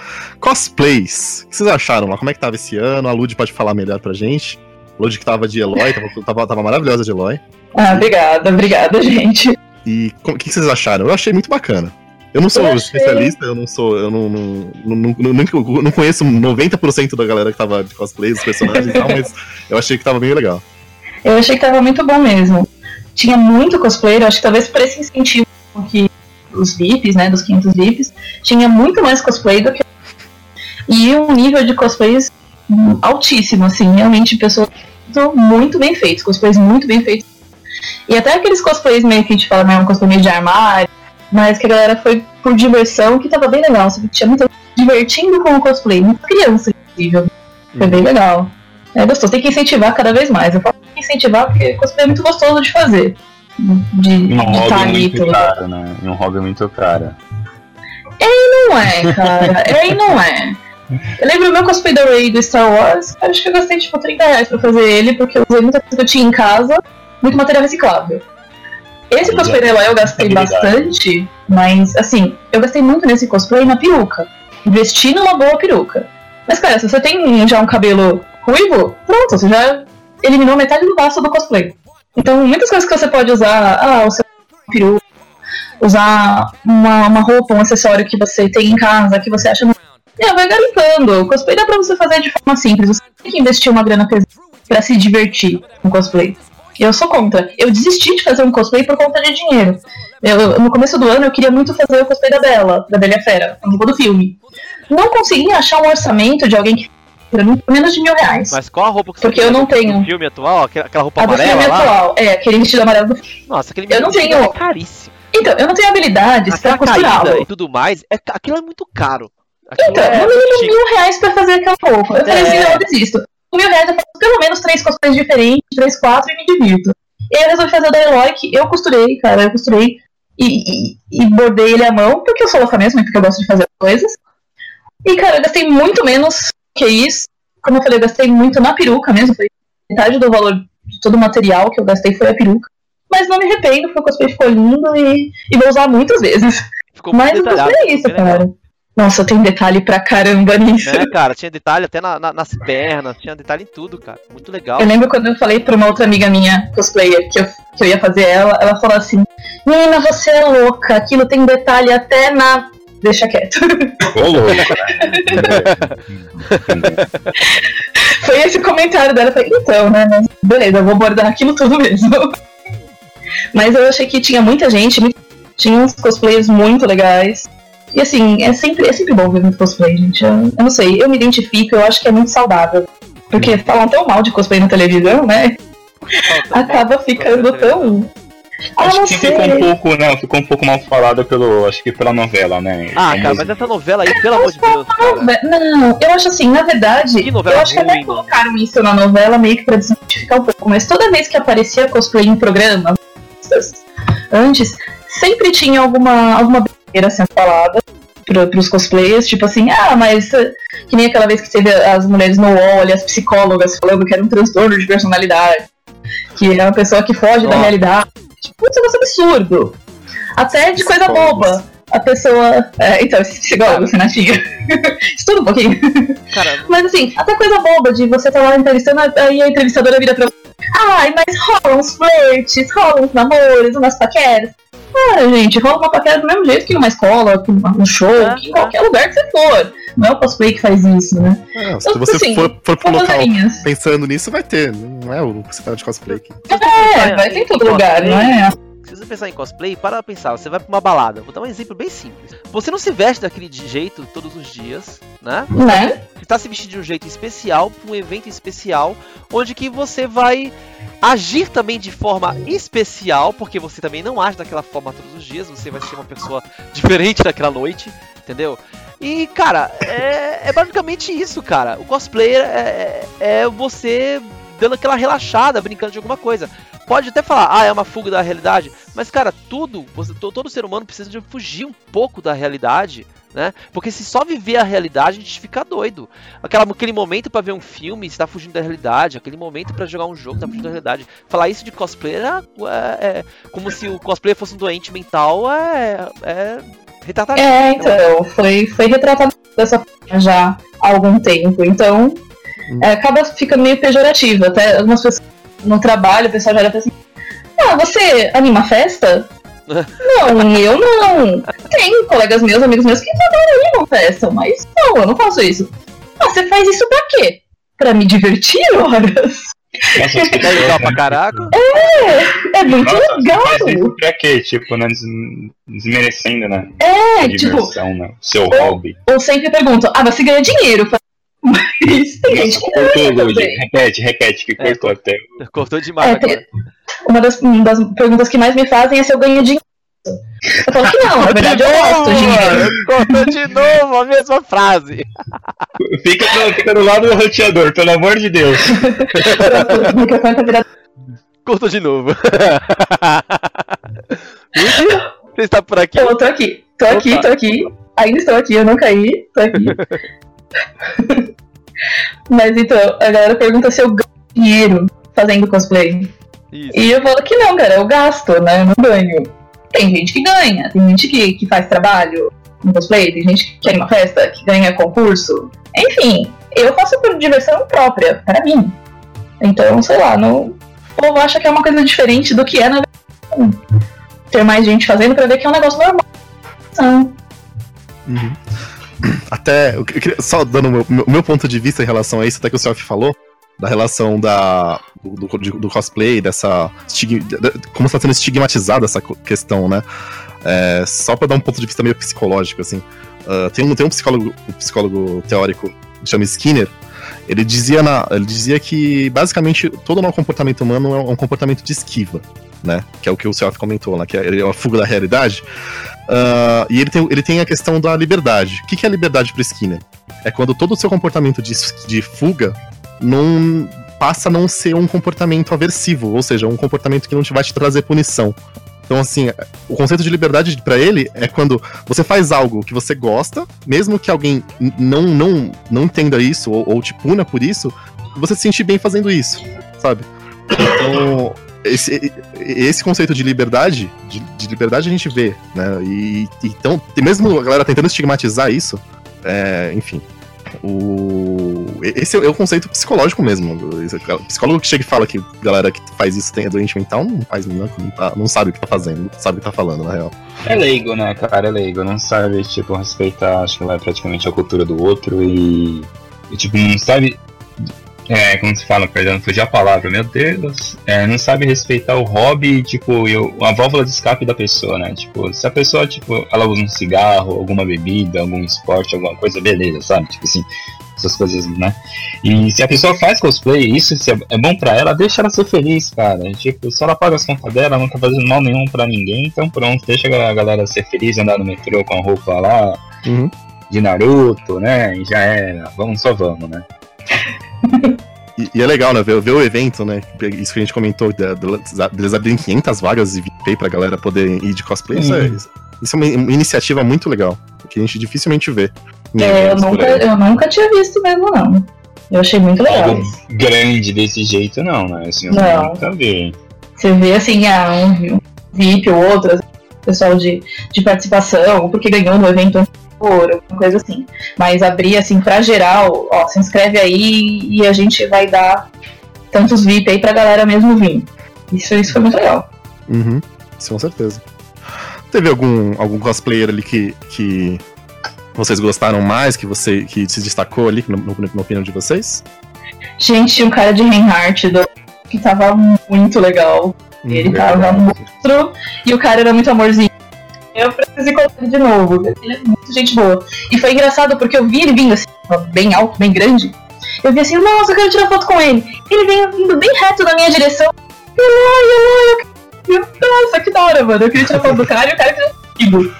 Speaker 1: Cosplays. O que vocês acharam lá? Como é que tava esse ano? A Lud pode falar melhor pra gente. A Lud que tava de Eloy, tava, tava, tava maravilhosa de Eloy.
Speaker 5: Ah, obrigada, obrigada, gente.
Speaker 1: E o que, que vocês acharam? Eu achei muito bacana. Eu não sou eu especialista, eu não sou. Eu não, não, não, não, não conheço 90% da galera que tava de cosplay, dos personagens e tal, mas eu achei que tava bem legal.
Speaker 5: Eu achei que tava muito bom mesmo. Tinha muito cosplayer, acho que talvez por esse incentivo que os VIPs, né, dos 500 VIPs, tinha muito mais cosplay do que. E um nível de cosplays altíssimo, assim, realmente pessoas muito bem feitos, cosplays muito bem feitos. E até aqueles cosplays meio que a gente fala, né, um cosplay meio de armário, mas que a galera foi por diversão, que tava bem legal. Você tinha muita divertindo com o cosplay, muita criança, inclusive. Foi bem legal. É gostoso, tem que incentivar cada vez mais. Eu falo que incentivar porque cosplay é muito gostoso de fazer. De,
Speaker 3: um de hobby muito caro, né? E um hobby muito caro.
Speaker 5: E não é, cara. e não é. Eu lembro o meu cosplay da Ray do Star Wars, acho que eu gastei tipo 30 reais pra fazer ele, porque eu usei muita coisa que eu tinha em casa, muito material reciclável. Esse cosplay dela eu gastei bastante, mas assim, eu gastei muito nesse cosplay na peruca. Investi numa boa peruca. Mas cara, se você tem já um cabelo ruivo, pronto, você já eliminou metade do gasto do cosplay. Então, muitas coisas que você pode usar, ah, o seu peruca, usar uma, uma roupa, um acessório que você tem em casa, que você acha. É, vai garimpando. O cosplay dá pra você fazer de forma simples. Você tem que investir uma grana pesada pra se divertir com cosplay. Eu sou contra. Eu desisti de fazer um cosplay por conta de dinheiro. Eu, no começo do ano eu queria muito fazer o cosplay da Bela, da Bela Fera, no do filme. Não consegui achar um orçamento de alguém que pra mim menos de mil reais.
Speaker 2: Mas qual a roupa que
Speaker 5: você Porque eu não tenho.
Speaker 2: filme atual? Aquela roupa
Speaker 5: a
Speaker 2: amarela?
Speaker 5: Do filme
Speaker 2: lá?
Speaker 5: atual, é, aquele vestido amarelo do filme.
Speaker 2: Nossa, aquele
Speaker 5: eu não tenho...
Speaker 2: é caríssimo.
Speaker 5: Então, eu não tenho habilidades pra costurar.
Speaker 2: E tudo mais, é, aquilo é muito caro.
Speaker 5: Aquilo então, é no mínimo mil reais pra fazer aquela roupa. Eu falei assim, não, eu desisto. Com mil reais eu faço pelo menos três cosplays diferentes, três, quatro e me divirto. E aí eu resolvi fazer o da Eloy, que eu costurei, cara, eu costurei e, e, e bordei ele à mão, porque eu sou louca mesmo, porque eu gosto de fazer coisas. E, cara, eu gastei muito menos que isso. Como eu falei, eu gastei muito na peruca mesmo, foi metade do valor de todo o material que eu gastei foi a peruca. Mas não me arrependo, porque o cosplay ficou lindo e, e vou usar muitas vezes. Ficou Mas cosplay é isso, cara. Legal. Nossa, tem detalhe pra caramba nisso.
Speaker 2: É, cara, tinha detalhe até na, na, nas pernas, tinha detalhe em tudo, cara. Muito legal.
Speaker 5: Eu lembro quando eu falei pra uma outra amiga minha, cosplayer, que eu, que eu ia fazer ela, ela falou assim: Menina, você é louca, aquilo tem detalhe até na. Deixa quieto. Ô, louco, né? Foi esse comentário dela. Eu falei, então, né? Beleza, eu vou abordar aquilo tudo mesmo. Mas eu achei que tinha muita gente, tinha uns cosplayers muito legais. E assim, é sempre, é sempre bom ver muito cosplay, gente. Eu, eu não sei, eu me identifico, eu acho que é muito saudável. Porque falam tão mal de cosplay na televisão, né? Acaba ficando tão.
Speaker 3: Ah, acho que ficou um pouco, né? Ficou um pouco mal falado pelo. Acho que pela novela, né?
Speaker 2: Ah, cara, mas essa novela aí, pelo amor de Deus. Cara.
Speaker 5: Não, eu acho assim, na verdade. eu acho que até colocaram isso na novela meio que pra desmistificar um pouco, mas toda vez que aparecia cosplay em programa, antes, sempre tinha alguma, alguma brincadeira sendo falada para os cosplayers, tipo assim, ah, mas que nem aquela vez que teve as mulheres no UOL, as psicólogas falando que era um transtorno de personalidade, que é uma pessoa que foge oh. da realidade. Tipo, isso é um absurdo. Até de coisa boba. A pessoa. É, então, esse psicólogo, Renatinha. Estuda um pouquinho. Caramba. Mas assim, até coisa boba de você estar tá lá entrevistando, aí a entrevistadora vira pra Ai, mas rolam uns flirts, rolam uns namoros, umas paqueras. Cara, gente, rola uma paquera do mesmo jeito que numa escola, que num show, que em qualquer lugar que você for. Não é o cosplay que faz isso, né?
Speaker 1: É, então, se você assim, for, for pro local pensando nisso, vai ter. Não é o que você tá de cosplay aqui.
Speaker 5: É, vai ter em todo lugar, não é?
Speaker 2: Se você pensar em cosplay, para pensar, você vai pra uma balada. Vou dar um exemplo bem simples. Você não se veste daquele jeito todos os dias, né?
Speaker 5: Né?
Speaker 2: Você tá se vestindo de um jeito especial, pra um evento especial, onde que você vai agir também de forma especial, porque você também não age daquela forma todos os dias, você vai ser uma pessoa diferente naquela noite, entendeu? E, cara, é, é basicamente isso, cara. O cosplayer é, é, é você dando aquela relaxada, brincando de alguma coisa pode até falar, ah, é uma fuga da realidade, mas cara, tudo, você, todo ser humano precisa de fugir um pouco da realidade, né? Porque se só viver a realidade, a gente fica doido. Aquela, aquele momento para ver um filme, está fugindo da realidade, aquele momento para jogar um jogo, está fugindo da realidade. Falar isso de cosplayer é, é, como se o cosplayer fosse um doente mental, é, é retratado.
Speaker 5: É, então, foi, foi retratado dessa forma já há algum tempo, então. É, acaba ficando meio pejorativo. Até algumas pessoas no trabalho, o pessoal já era assim: Ah, você anima festa? não, eu não. Tem colegas meus, amigos meus que também animam festa, mas não, eu não faço isso. Ah, você faz isso pra quê? Pra me divertir horas?
Speaker 2: Nossa, é legal pra caraca.
Speaker 5: É, é muito Nossa, legal. Faz
Speaker 3: isso pra quê? Tipo, né, desmerecendo, né?
Speaker 5: É,
Speaker 3: a diversão,
Speaker 5: tipo.
Speaker 3: Né? Seu ou, hobby.
Speaker 5: Ou sempre pergunto, ah, você ganha dinheiro.
Speaker 3: Mas tem gente que cortou, Lud. Repete, repete, que é, cortou até.
Speaker 2: Cortou demais é, agora.
Speaker 5: uma das, uma das perguntas que mais me fazem é se eu ganho dinheiro. Eu falo que não, na verdade eu gosto de dinheiro.
Speaker 2: de novo a mesma frase.
Speaker 3: Fica do, fica do lado do roteador, pelo amor de Deus.
Speaker 2: o microfone tá virado. Cortou de novo. Você está por aqui?
Speaker 5: Eu tô aqui, tô aqui, Opa. tô aqui. Ainda estou aqui, eu não caí, tô aqui. Mas então, a galera pergunta se eu ganho dinheiro fazendo cosplay. Isso. E eu falo que não, cara, eu gasto, né? Eu não ganho. Tem gente que ganha, tem gente que, que faz trabalho no cosplay, tem gente que quer ir uma festa, que ganha concurso. Enfim, eu faço por diversão própria, para mim. Então, sei lá, não, o povo acha que é uma coisa diferente do que é na verdade. Ter mais gente fazendo pra ver que é um negócio normal.
Speaker 1: Uhum. Até, eu queria, só dando o meu, meu, ponto de vista em relação a isso, até que o Self falou, da relação da, do, do, do cosplay, dessa. como está sendo estigmatizada essa questão, né? É, só para dar um ponto de vista meio psicológico, assim. Uh, tem, um, tem um psicólogo, um psicólogo teórico que chama Skinner. Ele dizia, na, ele dizia que basicamente todo o comportamento humano é um comportamento de esquiva, né? Que é o que o Self comentou, né? Que é, é uma fuga da realidade. Uh, e ele tem, ele tem a questão da liberdade. O que, que é liberdade para Skinner? É quando todo o seu comportamento de, de fuga não passa a não ser um comportamento aversivo, ou seja, um comportamento que não te vai te trazer punição. Então, assim, o conceito de liberdade para ele é quando você faz algo que você gosta, mesmo que alguém não, não, não entenda isso ou, ou te puna por isso, você se sente bem fazendo isso, sabe? Então, esse, esse conceito de liberdade, de, de, liberdade a gente vê, né? E, então, mesmo a galera tentando estigmatizar isso, é, enfim, o... Esse é o conceito psicológico mesmo. O psicólogo que chega e fala que galera que faz isso tem é doente mental não faz, não, não, tá, não sabe o que tá fazendo, não sabe o que tá falando, na real.
Speaker 3: É leigo, né, cara? É leigo. Não sabe, tipo, respeitar, acho que vai praticamente a cultura do outro e. e tipo, não sabe é, como se fala, perdão, fugiu a palavra, meu Deus, é, não sabe respeitar o hobby, tipo, eu, a válvula de escape da pessoa, né? Tipo, se a pessoa, tipo, ela usa um cigarro, alguma bebida, algum esporte, alguma coisa, beleza, sabe? Tipo assim, essas coisas, né? E se a pessoa faz cosplay, isso é bom pra ela, deixa ela ser feliz, cara. Tipo, se ela paga as contas dela, não tá fazendo mal nenhum pra ninguém, então pronto, deixa a galera ser feliz, andar no metrô com a roupa lá, uhum. de Naruto, né? E já era, vamos, só vamos, né?
Speaker 1: E, e, é legal, né? Ver, ver, o evento, né? Isso que a gente comentou, deles abrirem 500 vagas de VP pra galera poder ir de cosplay. Isso, é, isso é uma, uma, iniciativa muito legal, que a gente dificilmente vê.
Speaker 5: É, eu nunca, eu nunca tinha visto mesmo, não. Eu achei muito legal. Algo
Speaker 3: grande desse jeito, não, né? Assim, eu não. nunca vi.
Speaker 5: Você vê, assim, ah, um VIP ou outro, pessoal de, de participação, porque ganhou no evento alguma coisa assim. Mas abrir assim pra geral, ó, se inscreve aí e a gente vai dar tantos VIP aí pra galera mesmo vir. Isso, isso foi muito legal.
Speaker 1: Uhum, com certeza. Teve algum, algum cosplayer ali que, que vocês gostaram mais, que você que se destacou ali, no, no, na opinião de vocês?
Speaker 5: Gente, um cara de Reinhardt do, que tava muito legal. Hum, Ele tava monstro e o cara era muito amorzinho. Eu preciso encontrar ele de novo. Ele é muito gente boa. E foi engraçado porque eu vi ele vindo assim, bem alto, bem grande. Eu vi assim, nossa, eu quero tirar foto com ele. Ele veio vindo bem reto na minha direção. Eloy, Eloy, nossa, que da hora, mano. Eu queria tirar foto do cara e o cara queria comigo.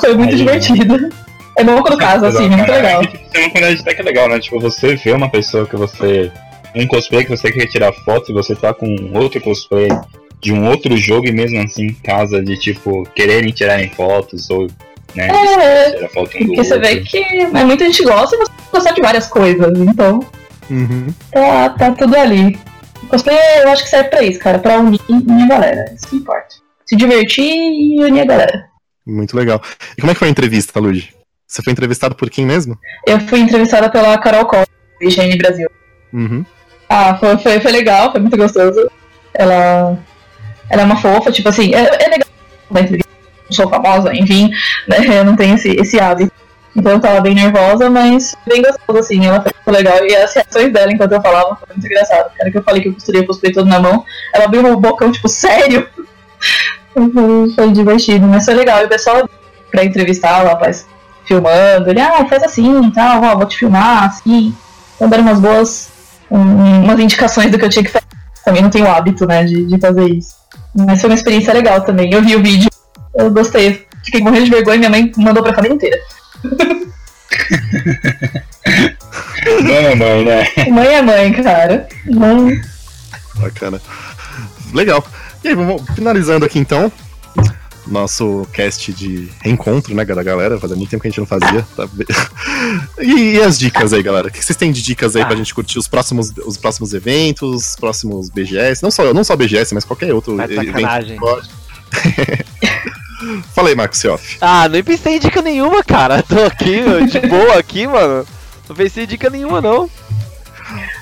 Speaker 5: Foi muito Aí, divertido. É bom quando casa, assim, é muito legal. Tem
Speaker 3: uma comunidade até que é legal, né? Tipo, você vê uma pessoa que você. Um cosplay que você quer tirar foto e você tá com outro cosplay de um outro jogo e mesmo assim em casa de tipo quererem tirarem fotos ou né,
Speaker 5: é, tirar foto um porque você outro. vê que é, muita gente gosta e você gosta de várias coisas, então uhum. tá, tá tudo ali. Cosplay eu acho que serve pra isso, cara, pra unir, a galera, isso que importa. Se divertir e unir a galera.
Speaker 1: Muito legal. E como é que foi a entrevista, Luigi? Você foi entrevistado por quem mesmo?
Speaker 5: Eu fui entrevistada pela Carol Costa, do IGN Brasil. Uhum. Ah, foi, foi, foi legal, foi muito gostoso. Ela ela é uma fofa, tipo assim, é, é legal, não sou famosa, enfim, né, eu não tenho esse, esse hábito. Então eu tava bem nervosa, mas bem gostoso, assim, ela foi legal. E as reações dela enquanto eu falava foi muito engraçado. Cara, que eu falei que eu costuria cosplay todo na mão, ela abriu um bocão, tipo, sério. foi, foi divertido, mas foi legal. E o pessoal, pra entrevistar, ela faz filmando, ele, ah, faz assim e tal, vou te filmar, assim. Então deram umas boas, um, umas indicações do que eu tinha que fazer também não tenho o hábito, né, de, de fazer isso. Mas foi uma experiência legal também. Eu vi o vídeo, eu gostei. Fiquei morrendo de vergonha e minha mãe mandou pra família inteira.
Speaker 3: mãe é mãe, né?
Speaker 5: Mãe é mãe, cara. Mãe.
Speaker 1: Bacana. Legal. E aí, vamos finalizando aqui então nosso cast de reencontro, né, da galera. Fazia muito tempo que a gente não fazia. Tá? E, e, as dicas aí, galera? O que vocês têm de dicas aí ah. pra gente curtir os próximos, os próximos eventos, os próximos BGS? Não só, não só BGS, mas qualquer outro mas evento. Fala aí, Marcos Sioff.
Speaker 2: Ah, nem pensei em dica nenhuma, cara. Tô aqui, de boa aqui, mano. Não pensei em dica nenhuma, não.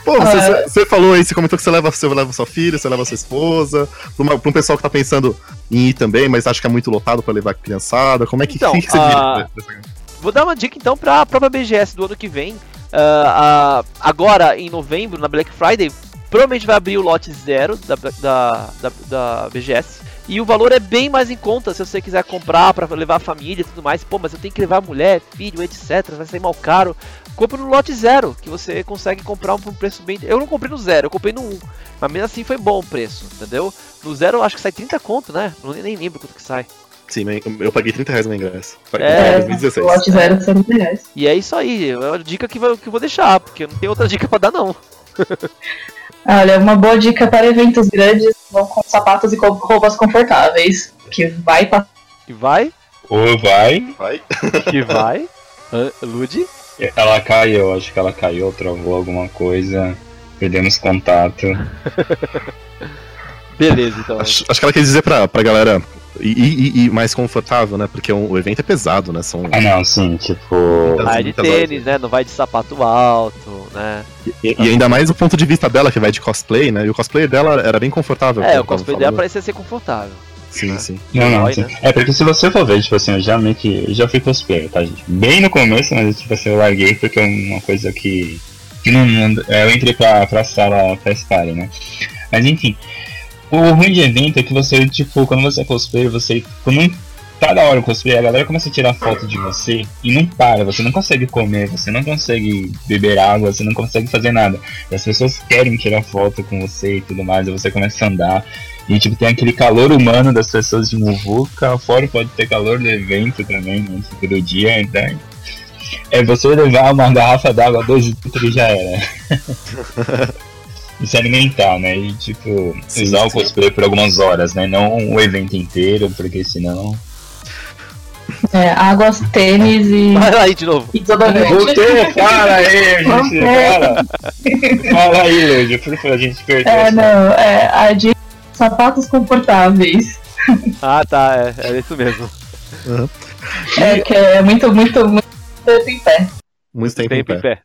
Speaker 1: Pô, você, ah, você, falou aí, você comentou que você leva, você leva sua filha, você leva sua esposa, pra, uma, pra um pessoal que tá pensando em ir também, mas acha que é muito lotado pra levar criançada. Como é que
Speaker 2: então,
Speaker 1: fica
Speaker 2: uh, Vou dar uma dica então pra própria BGS do ano que vem. Uh, uh, agora, em novembro, na Black Friday, provavelmente vai abrir o lote zero da, da, da, da BGS. E o valor é bem mais em conta se você quiser comprar para levar a família e tudo mais. Pô, mas eu tenho que levar mulher, filho, etc. Vai sair mal caro. Compre no lote zero, que você consegue comprar por um preço bem. Eu não comprei no zero, eu comprei no 1. Mas mesmo assim foi bom o preço, entendeu? No zero eu acho que sai 30 conto, né? Eu nem lembro quanto que sai.
Speaker 1: Sim, eu paguei 30 reais no ingresso.
Speaker 5: É, 2016. Lote zero 30 reais.
Speaker 2: E é isso aí, é uma dica que eu, que eu vou deixar, porque não tem outra dica pra dar, não.
Speaker 5: Olha, uma boa dica para eventos grandes vão com sapatos e roupas confortáveis. Que vai
Speaker 2: pra... Que vai?
Speaker 3: Ou vai.
Speaker 1: Vai.
Speaker 2: Que vai. Uh, Lud?
Speaker 3: Ela caiu, acho que ela caiu, travou alguma coisa. Perdemos contato.
Speaker 2: Beleza, então.
Speaker 1: Acho, acho, que ela quer dizer pra, pra galera e, e, e, mais confortável, né? Porque o, o, evento é pesado, né? São...
Speaker 3: Ah, não, sim, tipo.
Speaker 2: Vai de tênis, né? Não vai de sapato alto, né?
Speaker 1: E, e, ainda mais o ponto de vista dela, que vai de cosplay, né? E o cosplay dela era bem confortável.
Speaker 2: É, o cosplay dela parecia ser confortável.
Speaker 1: Sim, sim.
Speaker 3: Não, não, sim. Né? É porque se você for ver, tipo assim, eu já meio que. Eu já fui cosplayer, tá, gente? Bem no começo, mas tipo assim, eu larguei porque é uma coisa que. que não, não, eu entrei pra, pra sala pra Sky, né? Mas enfim. O ruim de evento é que você, tipo, quando você é cosplayer, você. Quando tá da hora o cosplay, a galera começa a tirar foto de você e não para, você não consegue comer, você não consegue beber água, você não consegue fazer nada. E as pessoas querem tirar foto com você e tudo mais, e você começa a andar. E tipo, tem aquele calor humano das pessoas de Muvuca, fora pode ter calor do evento também, né? Tipo, do dia, então. É você levar uma garrafa d'água, dois litros e já era. e se alimentar, né? E tipo, sim, usar sim. o cosplay por algumas horas, né? Não o evento inteiro, porque senão.
Speaker 5: É, águas, tênis e.
Speaker 2: Fala aí de novo.
Speaker 5: E desodorante.
Speaker 3: Voltei, fala aí, gente. Fala. fala aí, Lúcio, por favor, a gente perdeu.
Speaker 5: É, não, é, a de sapatos confortáveis.
Speaker 2: Ah, tá, é, é isso mesmo.
Speaker 5: Uhum. É, que é muito, muito, muito tempo em pé.
Speaker 1: Muito tempo, tempo em pé. Em pé.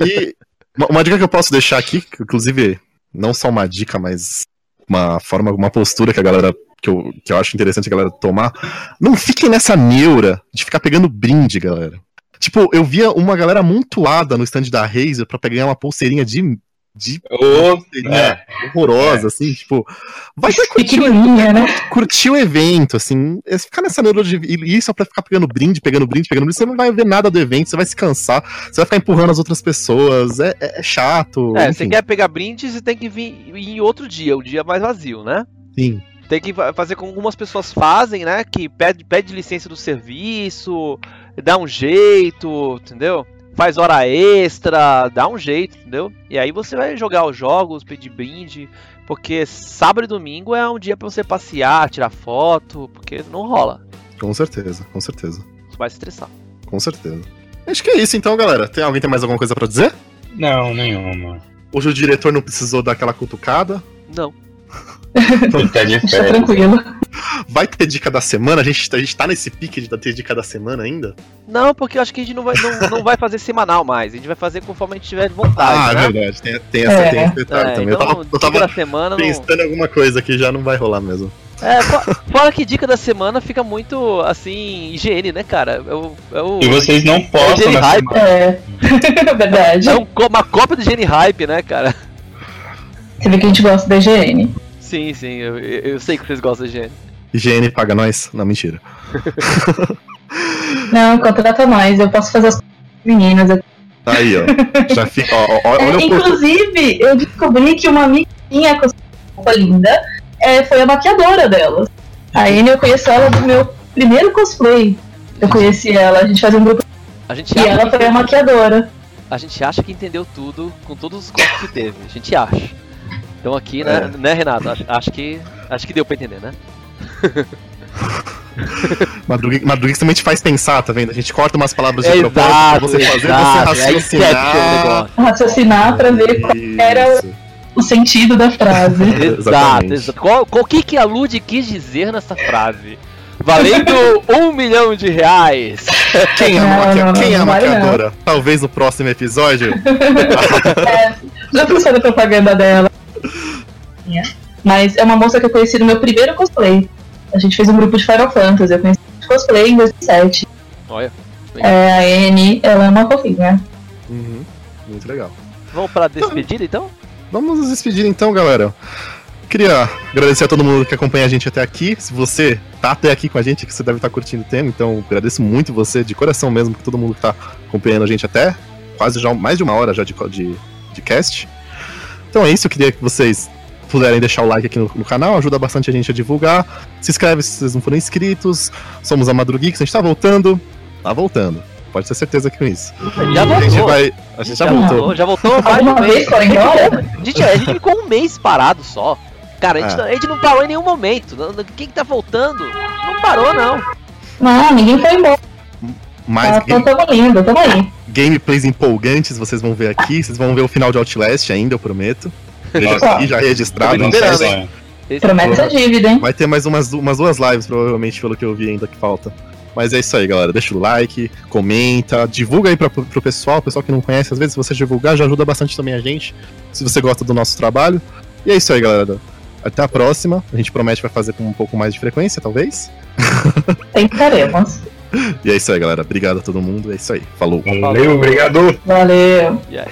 Speaker 1: e uma, uma, dica que eu posso deixar aqui, inclusive, não só uma dica, mas uma forma, uma postura que a galera. Que eu, que eu acho interessante a galera tomar. Não fiquem nessa neura de ficar pegando brinde, galera. Tipo, eu via uma galera amontoada no stand da Razer pra pegar uma pulseirinha de de
Speaker 3: oh,
Speaker 1: é, horrorosa, é. assim, tipo, vai ter
Speaker 5: curtir, né?
Speaker 1: curtir o evento, assim, é ficar nessa neuro de isso é pra ficar pegando brinde, pegando brinde, pegando brinde, você não vai ver nada do evento, você vai se cansar, você vai ficar empurrando as outras pessoas, é, é, é chato.
Speaker 2: É, enfim. você quer pegar brinde, você tem que vir em outro dia, o dia mais vazio, né?
Speaker 1: Sim.
Speaker 2: Tem que fazer como algumas pessoas fazem, né? Que pede, pede licença do serviço, dá um jeito, entendeu? Faz hora extra, dá um jeito, entendeu? E aí você vai jogar os jogos, pedir brinde, porque sábado e domingo é um dia para você passear, tirar foto, porque não rola.
Speaker 1: Com certeza, com certeza.
Speaker 2: Você vai se estressar.
Speaker 1: Com certeza. Acho que é isso então, galera. Tem alguém tem mais alguma coisa para dizer?
Speaker 3: Não, nenhuma.
Speaker 1: Hoje o diretor não precisou dar aquela cutucada?
Speaker 2: Não.
Speaker 3: Tá de
Speaker 5: Deixa tranquilo.
Speaker 1: Vai ter dica da semana? A gente, a gente tá nesse pique de ter dica da semana ainda?
Speaker 2: Não, porque eu acho que a gente não vai, não, não vai fazer semanal mais. A gente vai fazer conforme a gente tiver vontade. Ah,
Speaker 1: né? é verdade. Tem, tem, essa, é. tem esse detalhe é, também.
Speaker 2: Então, eu tava, eu tava
Speaker 1: semana pensando não... em alguma coisa que já não vai rolar mesmo.
Speaker 2: É, fora que dica da semana fica muito assim, higiene, né, cara? Eu,
Speaker 3: eu, e vocês não postam
Speaker 5: na hype. É, verdade.
Speaker 2: É um, uma cópia do higiene hype, né, cara?
Speaker 5: Você vê que a gente gosta da higiene.
Speaker 2: Sim, sim, eu, eu sei que vocês gostam da higiene.
Speaker 1: Higiene paga nós? Não, mentira.
Speaker 5: Não, contrata nós. Eu posso fazer as meninas.
Speaker 1: Aí, ó. Já fica. Ó, ó,
Speaker 5: é, inclusive, eu descobri que uma amiguinha com roupa linda é, foi a maquiadora dela. A Anne, eu conheço ela do meu primeiro cosplay. Eu conheci ela, a gente fazia um grupo.
Speaker 2: A gente
Speaker 5: e ela foi a maquiadora.
Speaker 2: A gente acha que entendeu tudo com todos os corpos que teve. A gente acha. Então aqui, né, é. né Renato? Acho, acho, que. Acho que deu pra entender, né?
Speaker 1: Madruguix também te faz pensar, tá vendo? A gente corta umas palavras de
Speaker 2: exato, propósito pra você fazer, exato,
Speaker 1: você raciocinar.
Speaker 5: raciocinar pra ver qual era o sentido da frase.
Speaker 2: exato, exato. Qual, qual que, que a Lud quis dizer nessa frase? Valendo um milhão de reais.
Speaker 1: Quem é, não, não, quem é a maquiadora? Talvez no próximo episódio.
Speaker 5: é, já pensou na propaganda dela. Mas é uma moça que eu conheci no meu primeiro cosplay. A gente fez um grupo de Final Fantasy, eu conheci cosplay em 2007.
Speaker 2: Olha.
Speaker 5: É, a Anne, ela é uma fofinha.
Speaker 1: Uhum, muito legal.
Speaker 2: Vamos pra despedida então?
Speaker 1: Vamos nos despedir então, galera. Queria agradecer a todo mundo que acompanha a gente até aqui. Se você tá até aqui com a gente, que você deve estar curtindo o tema, então agradeço muito você, de coração mesmo, que todo mundo que tá acompanhando a gente até quase já mais de uma hora já de, de, de cast. Então é isso, eu queria que vocês puderem deixar o like aqui no, no, canal, ajuda bastante a gente a divulgar. Se inscreve se vocês não forem inscritos. Somos a Madrugeeks, a gente tá voltando. Tá voltando. Pode ter certeza que com isso.
Speaker 2: Já voltou.
Speaker 1: A gente, vai, a gente já, já voltou. voltou.
Speaker 2: Já voltou mais de um mês. A gente, a gente ficou um mês parado só. Cara, a gente, é. a gente não parou em nenhum momento. Quem que tá voltando? Não parou, não.
Speaker 5: Não, ninguém foi embora.
Speaker 1: Mais
Speaker 5: ah, game... tamo lindo, tamo aí.
Speaker 1: Gameplays empolgantes, vocês vão ver aqui. Vocês vão ver o final de Outlast ainda, eu prometo. Já aqui, já registrado. Não
Speaker 5: Promete essa dívida, hein?
Speaker 1: Vai ter mais umas, umas duas lives, provavelmente, pelo que eu vi ainda que falta. Mas é isso aí, galera. Deixa o like, comenta, divulga aí pra, pro pessoal, o pessoal que não conhece. Às vezes, se você divulgar, já ajuda bastante também a gente. Se você gosta do nosso trabalho. E é isso aí, galera. Até a próxima. A gente promete vai fazer com um pouco mais de frequência, talvez.
Speaker 5: Tentaremos.
Speaker 1: e é isso aí, galera. Obrigado a todo mundo. É isso aí. Falou.
Speaker 6: Valeu, obrigado.
Speaker 5: Valeu.
Speaker 2: Yeah.